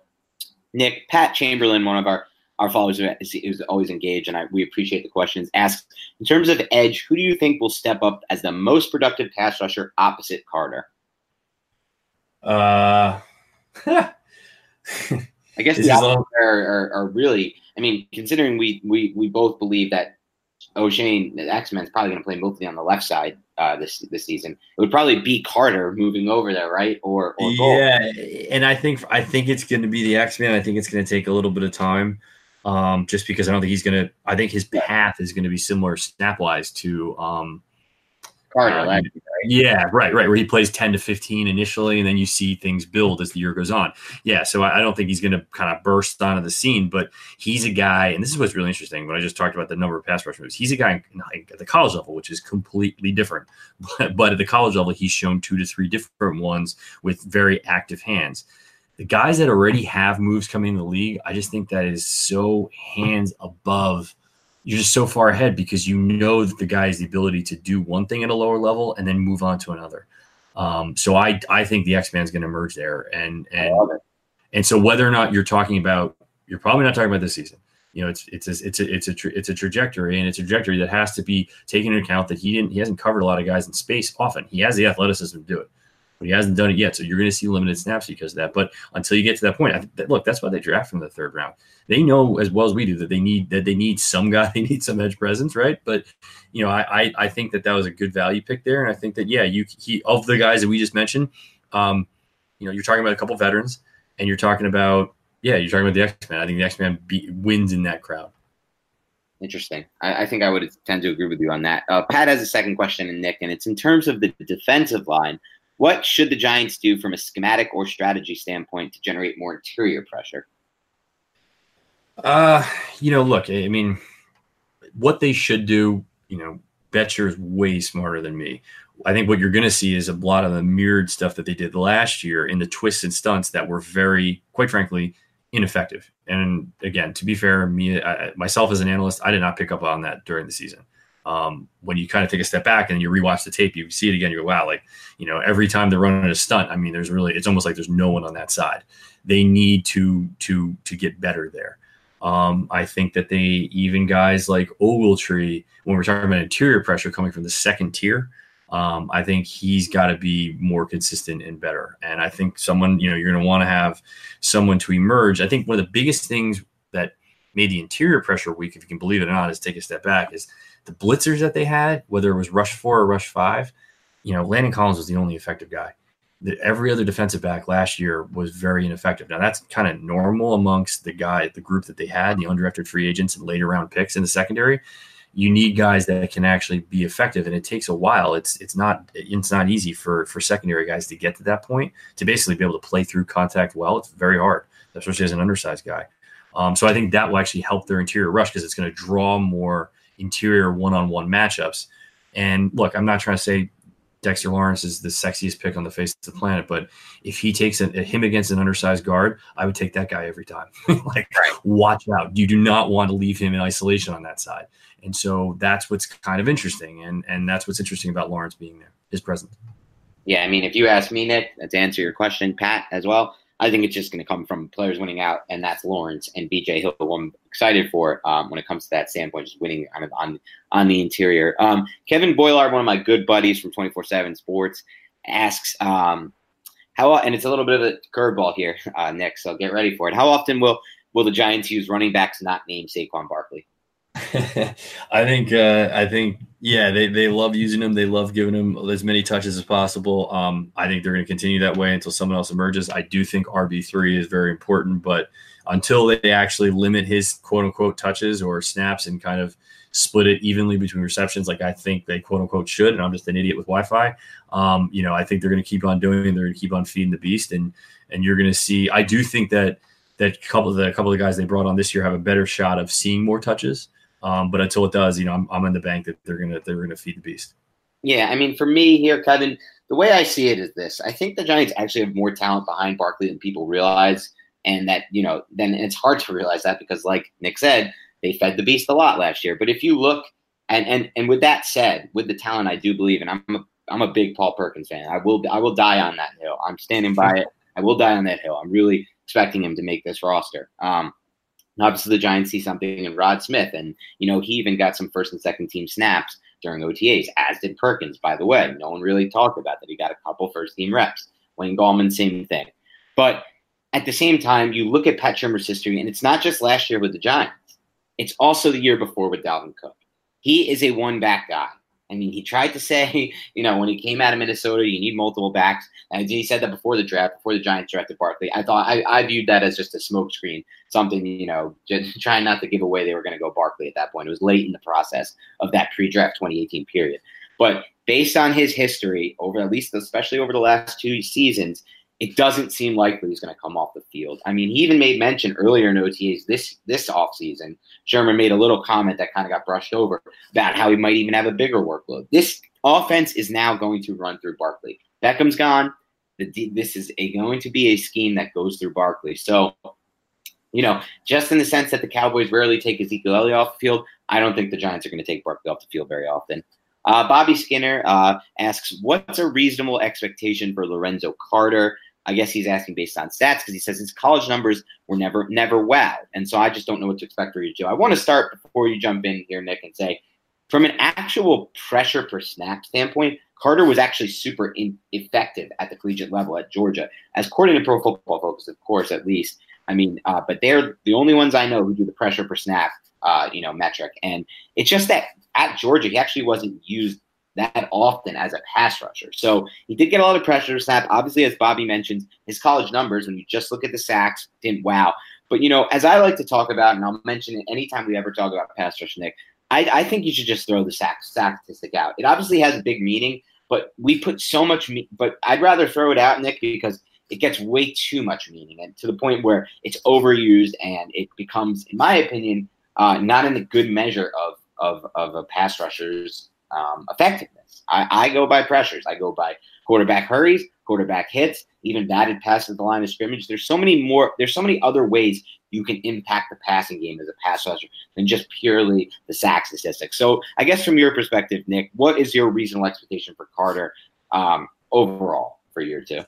Nick, Pat Chamberlain, one of our our followers is, always engaged, and I, we appreciate the questions. Asks, in terms of edge, who do you think will step up as the most productive pass rusher opposite Carter? Uh, I guess the are, are, are, really. I mean, considering we we we both believe that Oshane, the X Men, is probably going to play mostly on the left side uh, this this season. It would probably be Carter moving over there, right? Or, or yeah, and I think I think it's going to be the X Men. I think it's going to take a little bit of time, um, just because I don't think he's going to. I think his path is going to be similar snap wise to um, Uh, right? Yeah, right, right. Where he plays 10 to 15 initially, and then you see things build as the year goes on. Yeah, so I, I don't think he's going to kind of burst onto the scene, but he's a guy, and this is what's really interesting. When I just talked about the number of pass rush moves, he's a guy at the college level, which is completely different. But, but at the college level, he's shown two to three different ones with very active hands the guys that already have moves coming in the league, I just think that is so hands above you're just so far ahead because you know that the guy has the ability to do one thing at a lower level and then move on to another. Um, so I I think the X Man is going to emerge there, and and and so whether or not you're talking about, you're probably not talking about this season. You know, it's it's a, it's a it's a it's a trajectory, and it's a trajectory that has to be taken into account that he didn't he hasn't covered a lot of guys in space often. He has the athleticism to do it but he hasn't done it yet. So you're going to see limited snaps because of that. But until you get to that point, I, look, that's why they draft from the third round. They know as well as we do that they need that they need some guy, they need some edge presence, right? But you know, I I, I think that that was a good value pick there, and I think that yeah, you he of the guys that we just mentioned, um, you know, you're talking about a couple veterans, and you're talking about yeah, you're talking about the X Men. I think the X Men wins in that crowd. Interesting. I, I, think I would tend to agree with you on that. Uh, Pat has a second question, and Nick, and it's in terms of the defensive line. What should the Giants do from a schematic or strategy standpoint to generate more interior pressure? Uh, you know, look, I mean, what they should do, you know, Bettcher is way smarter than me. I think what you're going to see is a lot of the mirrored stuff that they did last year in the twists and stunts that were very, quite frankly, ineffective. And again, to be fair, me I, myself as an analyst, I did not pick up on that during the season um, when you kind of take a step back and you rewatch the tape, you see it again. You go, wow, like you know, every time they're running a stunt, I mean, there's really it's almost like there's no one on that side. They need to to to get better there. Um, I think that they even guys like Ogletree, when we're talking about interior pressure coming from the second tier, um, I think he's got to be more consistent and better. And I think someone, you know, you're going to want to have someone to emerge. I think one of the biggest things that made the interior pressure weak, if you can believe it or not, is take a step back, is the blitzers that they had, whether it was rush four or rush five, you know, Landon Collins was the only effective guy. The, every other defensive back last year was very ineffective. Now that's kind of normal amongst the guy, the group that they had, the undrafted free agents and later round picks in the secondary. You need guys that can actually be effective, and it takes a while. It's it's not it's not easy for for secondary guys to get to that point to basically be able to play through contact well. It's very hard, especially as an undersized guy. Um, so I think that will actually help their interior rush because it's going to draw more interior one-on-one matchups. And look, I'm not trying to say Dexter Lawrence is the sexiest pick on the face of the planet, but if he takes a, a him against an undersized guard, I would take that guy every time. like, right. watch out! You do not want to leave him in isolation on that side, and so that's what's kind of interesting, and and that's what's interesting about Lawrence being there, his presence. Yeah, I mean, if you ask me, Nick, to answer your question, Pat, as well, I think it's just going to come from players winning out, and that's Lawrence and BJ Hill, who I'm excited for um, when it comes to that standpoint, just winning kind of on on the interior. Um, Kevin Boilard, one of my good buddies from 24/7 Sports, asks um, how, and it's a little bit of a curveball here, uh, Nick. So get ready for it. How often will will the Giants use running backs not named Saquon Barkley? I think uh, I think yeah they, they love using him. They love giving him as many touches as possible. Um, I think they're going to continue that way until someone else emerges. I do think RB three is very important, but until they actually limit his quote unquote touches or snaps and kind of split it evenly between receptions, like I think they quote unquote should, and I'm just an idiot with Wi-Fi. Um, you know, I think they're going to keep on doing. They're going to keep on feeding the beast, and and you're going to see. I do think that that couple of the couple of the guys they brought on this year have a better shot of seeing more touches. Um, but until it does, you know, I'm, I'm in the bank that they're gonna they're gonna feed the beast. Yeah, I mean, for me here, Kevin, the way I see it is this: I think the Giants actually have more talent behind Barkley than people realize, and that you know, then it's hard to realize that because, like Nick said, they fed the beast a lot last year. But if you look, and and and with that said, with the talent, I do believe, and I'm a, I'm a big Paul Perkins fan. I will I will die on that hill. I'm standing by it. I will die on that hill. I'm really expecting him to make this roster. Um, obviously, the Giants see something in Rod Smith, and you know he even got some first and second team snaps during OTAs, as did Perkins. By the way, no one really talked about that. He got a couple first team reps. Wayne Gallman, same thing. But at the same time, you look at Pat Shurmur's history, and it's not just last year with the Giants. It's also the year before with Dalvin Cook. He is a one back guy. I mean, he tried to say, you know, when he came out of Minnesota, you need multiple backs. And he said that before the draft, before the Giants drafted Barkley. I thought I, I viewed that as just a smokescreen, something, you know, just trying not to give away they were going to go Barkley at that point. It was late in the process of that pre-draft 2018 period. But based on his history over at least, especially over the last two seasons, it doesn't seem likely he's going to come off the field. I mean, he even made mention earlier in OTAs this this offseason. Shurmur made a little comment that kind of got brushed over about how he might even have a bigger workload. This offense is now going to run through Barkley. Beckham's gone. This is a, going to be a scheme that goes through Barkley. So, you know, just in the sense that the Cowboys rarely take Ezekiel Elliott off the field, I don't think the Giants are going to take Barkley off the field very often. Uh, Bobby Skinner uh, asks, "What's a reasonable expectation for Lorenzo Carter?" I guess he's asking based on stats because he says his college numbers were never never wow, and so I just don't know what to expect for you to do. I want to start before you jump in here, Nick, and say from an actual pressure per snap standpoint, Carter was actually super in- effective at the collegiate level at Georgia, as according to Pro Football Focus, of course, at least. I mean, uh, but they're the only ones I know who do the pressure per snap, uh, you know, metric, and it's just that at Georgia he actually wasn't used that often as a pass rusher. So he did get a lot of pressure snap. Obviously, as Bobby mentions, his college numbers, when you just look at the sacks, didn't wow. But, you know, as I like to talk about, and I'll mention it anytime we ever talk about pass rush, Nick, I, I think you should just throw the sack, sack statistic out. It obviously has a big meaning, but we put so much, me- but I'd rather throw it out, Nick, because it gets way too much meaning and to the point where it's overused and it becomes, in my opinion, uh, not in the good measure of, of, of a pass rusher's um, effectiveness. I, I, go by pressures. I go by quarterback hurries, quarterback hits, even batted passes at the line of scrimmage. There's so many more. There's so many other ways you can impact the passing game as a pass rusher than just purely the sack statistics. So I guess from your perspective, Nick, what is your reasonable expectation for Carter um, overall for year two?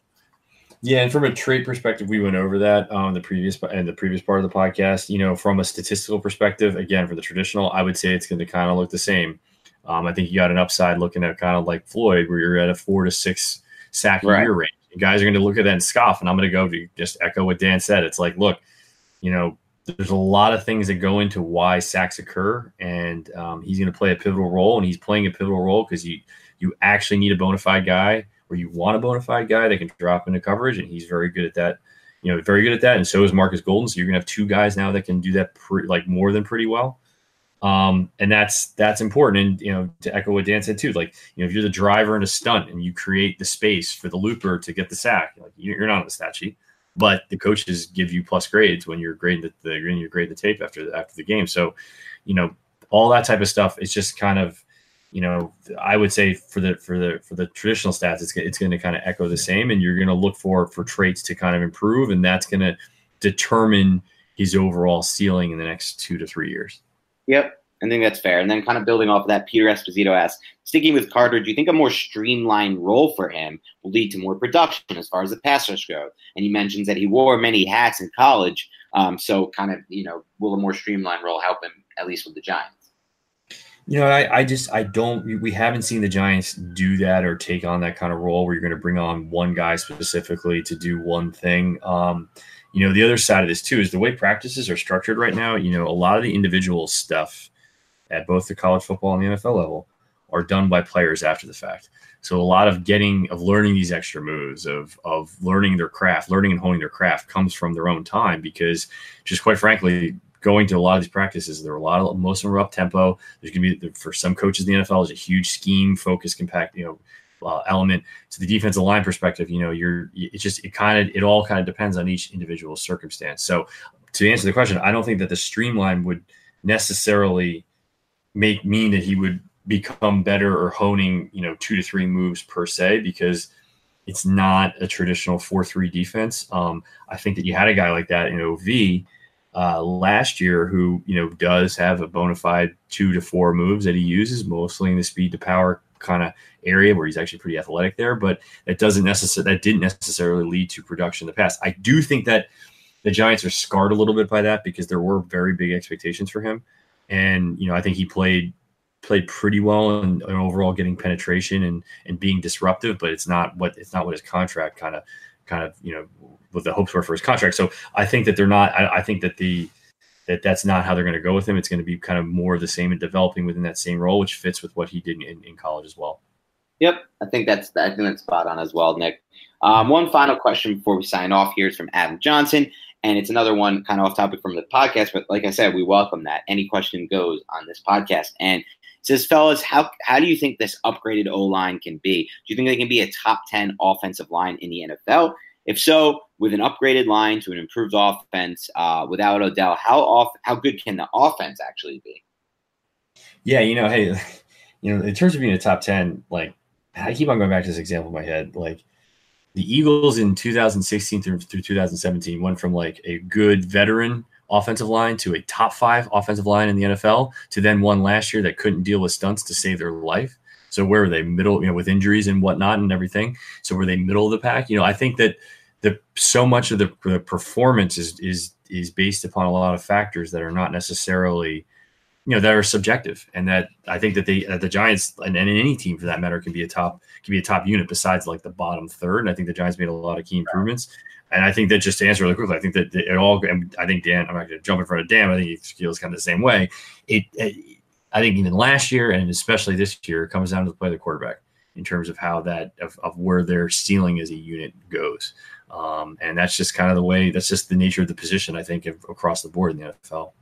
Yeah, and from a trait perspective, we went over that on the previous and the previous part of the podcast. You know, from a statistical perspective, again, for the traditional, I would say it's going to kind of look the same. Um, I think you got an upside looking at kind of like Floyd, where you're at a four to six sack right. year range. And guys are going to look at that and scoff. And I'm going to go to just echo what Dan said. It's like, look, you know, there's a lot of things that go into why sacks occur, and um, he's going to play a pivotal role, and he's playing a pivotal role because you you actually need a bona fide guy, or you want a bona fide guy that can drop into coverage, and he's very good at that. You know, very good at that, and so is Markus Golden. So you're going to have two guys now that can do that pre- like more than pretty well. Um, and that's that's important. And you know, to echo what Dan said too, like you know, if you're the driver in a stunt and you create the space for the looper to get the sack, like you're not on the stat sheet but the coaches give you plus grades when you're grading the, the you're grade the tape after the, after the game. So, you know, all that type of stuff is just kind of, you know, I would say for the for the for the traditional stats, it's it's going to kind of echo the same, and you're going to look for for traits to kind of improve, and that's going to determine his overall ceiling in the next two to three years. Yep. I think that's fair. And then kind of building off of that, Peter Esposito asks, sticking with Carter, do you think a more streamlined role for him will lead to more production as far as the passers go? And he mentions that he wore many hats in college. Um, so kind of, you know, will a more streamlined role help him at least with the Giants? You know, I, I just I don't we haven't seen the Giants do that or take on that kind of role where you're going to bring on one guy specifically to do one thing. Um, you know, the other side of this too is the way practices are structured right now. You know, a lot of the individual stuff at both the college football and the NFL level are done by players after the fact. So a lot of getting of learning these extra moves of of learning their craft, learning and honing their craft comes from their own time because just quite frankly, going to a lot of these practices, there are a lot of most of them are up tempo. There's going to be for some coaches in the NFL, is a huge scheme, focus, compact, you know, uh, element to the defensive line perspective. You know, you're it's just it kind of it all kind of depends on each individual circumstance. So to answer the question, I don't think that the streamline would necessarily make mean that he would become better or honing, you know, two to three moves per se because it's not a traditional four three defense. Um, I think that you had a guy like that in OV uh, last year who you know does have a bona fide two to four moves that he uses mostly in the speed to power kind of area where he's actually pretty athletic there, but that doesn't necessarily that didn't necessarily lead to production in the past. I do think that the Giants are scarred a little bit by that because there were very big expectations for him and you know I think he played played pretty well and, overall getting penetration and and being disruptive, but it's not what it's not what his contract kind of kind of you know what the hopes were for his contract. So I think that they're not. I, I think that the that that's not how they're going to go with him. It's going to be kind of more of the same and developing within that same role, which fits with what he did in, in college as well. Yep, I think that's I think that's spot on as well, Nick. Um, one final question before we sign off here is from Adam Johnson. And it's another one kind of off topic from the podcast, but like I said, we welcome that. Any question goes on this podcast. And says, fellas, how how do you think this upgraded O line can be? Do you think they can be a top 10 offensive line in the NFL? If so, with an upgraded line to an improved offense uh, without Odell, how off how good can the offense actually be? Yeah, you know, hey, you know, in terms of being a top 10, like I keep on going back to this example in my head. Like the Eagles in 2016 through, through 2017 went from like a good veteran offensive line to a top five offensive line in the NFL to then one last year that couldn't deal with stunts to save their life. So where were they middle, you know, with injuries and whatnot and everything? So were they middle of the pack? You know, I think that the so much of the, the performance is is is based upon a lot of factors that are not necessarily you know that are subjective and that i think that they that the giants and, and any team for that matter can be a top can be a top unit besides like the bottom third. And i think the giants made a lot of key improvements. And i think that just to answer really quickly i think that it all and i think dan i'm not going to jump in front of dan i think he feels kind of the same way. It, it i think even last year and especially this year comes down to the play of the quarterback in terms of how that of, of where their ceiling as a unit goes um, and that's just kind of the way that's just the nature of the position i think across the board in the nfl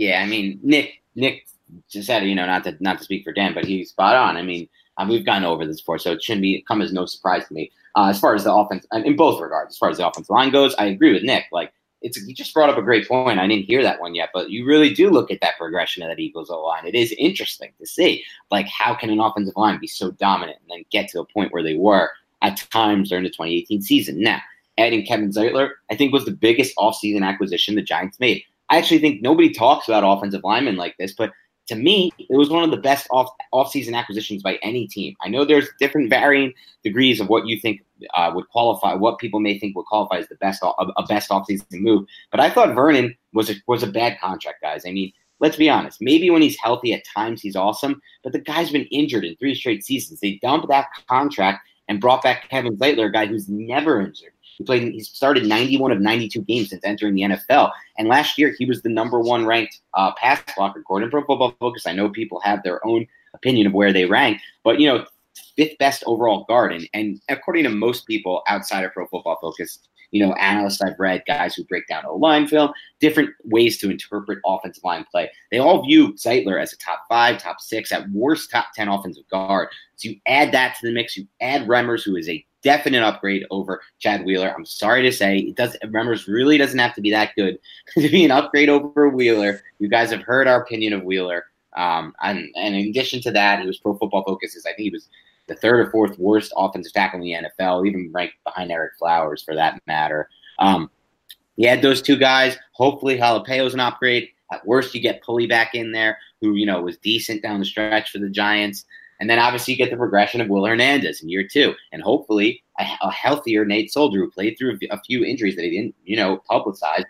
yeah, I mean, Nick Nick just said, you know, not to not to speak for Dan, but he's spot on. I mean, um, we've gone over this before, so it shouldn't be come as no surprise to me. Uh, as far as the offense, in both regards, as far as the offensive line goes, I agree with Nick. Like, it's you just brought up a great point. I didn't hear that one yet, but you really do look at that progression of that Eagles O line. It is interesting to see, like, how can an offensive line be so dominant and then get to a point where they were at times during the 2018 season? Now, adding Kevin Zeitler, I think was the biggest offseason acquisition the Giants made. I actually think nobody talks about offensive linemen like this, but to me, it was one of the best off offseason acquisitions by any team. I know there's different varying degrees of what you think uh, would qualify, what people may think would qualify as the best a, a best offseason move. But I thought Vernon was a, was a bad contract, guys. I mean, let's be honest. Maybe when he's healthy, at times he's awesome, but the guy's been injured in three straight seasons. They dumped that contract and brought back Kevin Zeitler, a guy who's never injured. He played. He started 91 of 92 games since entering the NFL, and last year he was the number one ranked uh, pass blocker according to Pro Football Focus. I know people have their own opinion of where they rank, but you know, fifth best overall guard, and, and according to most people outside of Pro Football Focus, you know, analysts I've read, guys who break down O line film, different ways to interpret offensive line play. They all view Zeitler as a top five, top six, at worst top 10 offensive guard. So you add that to the mix, you add Remmers, who is a definite upgrade over Chad Wheeler. I'm sorry to say, it does Remmers really doesn't have to be that good to be an upgrade over Wheeler. You guys have heard our opinion of Wheeler. Um, and, and in addition to that, he was Pro Football Focus's. I think he was the third or fourth worst offensive tackle in the NFL, even ranked behind Ereck Flowers for that matter. Um, you had those two guys. Hopefully, is an upgrade. At worst, you get Pulley back in there, who you know was decent down the stretch for the Giants. And then obviously you get the progression of Will Hernandez in year two, and hopefully a, a healthier Nate Solder who played through a few injuries that he didn't, you know, publicize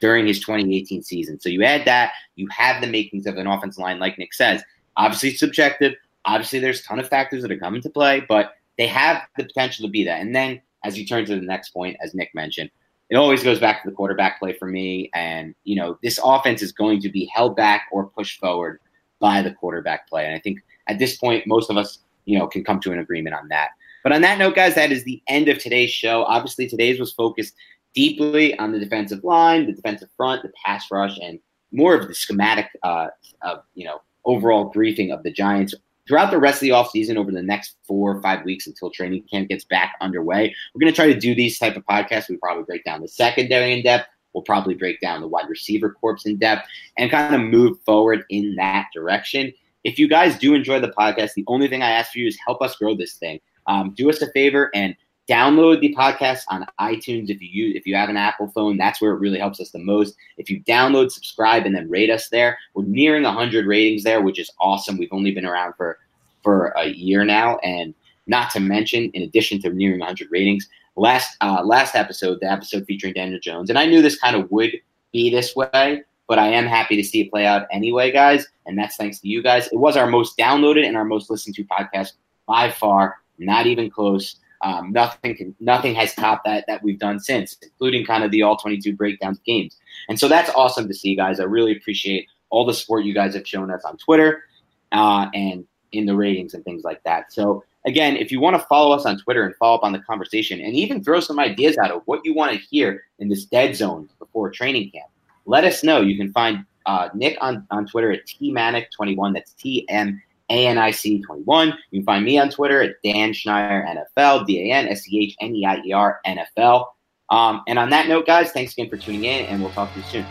during his 2018 season. So you add that, you have the makings of an offensive line, like Nick says. Obviously, subjective. Obviously, there's a ton of factors that are coming to play, but they have the potential to be that. And then as you turn to the next point, as Nick mentioned, it always goes back to the quarterback play for me. And, you know, this offense is going to be held back or pushed forward by the quarterback play. And I think at this point, most of us, you know, can come to an agreement on that. But on that note, guys, that is the end of today's show. Obviously, today's was focused deeply on the defensive line, the defensive front, the pass rush, and more of the schematic, uh, of, you know, overall briefing of the Giants throughout the rest of the offseason over the next four or five weeks until training camp gets back underway. We're going to try to do these type of podcasts. We probably break down the secondary in depth. We'll probably break down the wide receiver corps in depth and kind of move forward in that direction. If you guys do enjoy the podcast, the only thing I ask for you is help us grow this thing. Um, do us a favor and download the podcast on iTunes if you use, if you have an Apple phone. That's where it really helps us the most. If you download, subscribe, and then rate us there, we're nearing 100 ratings there, which is awesome. We've only been around for for a year now, and not to mention, in addition to nearing 100 ratings, last uh, last episode, the episode featuring Daniel Jones, and I knew this kind of would be this way, but I am happy to see it play out anyway, guys, and that's thanks to you guys. It was our most downloaded and our most listened to podcast by far, not even close. Um, nothing can, nothing has topped that that we've done since, including kind of the all 22 breakdowns games. And so that's awesome to see, guys. I really appreciate all the support you guys have shown us on Twitter uh, and in the ratings and things like that. So again, if you want to follow us on Twitter and follow up on the conversation and even throw some ideas out of what you want to hear in this dead zone before training camp, let us know. You can find uh, Nick on, on Twitter at tmanic21. That's T M a N I C 21. You can find me on Twitter at Dan Schneier NFL, D A N S E H N E I E R NFL. Um, and on that note, guys, thanks again for tuning in, and we'll talk to you soon.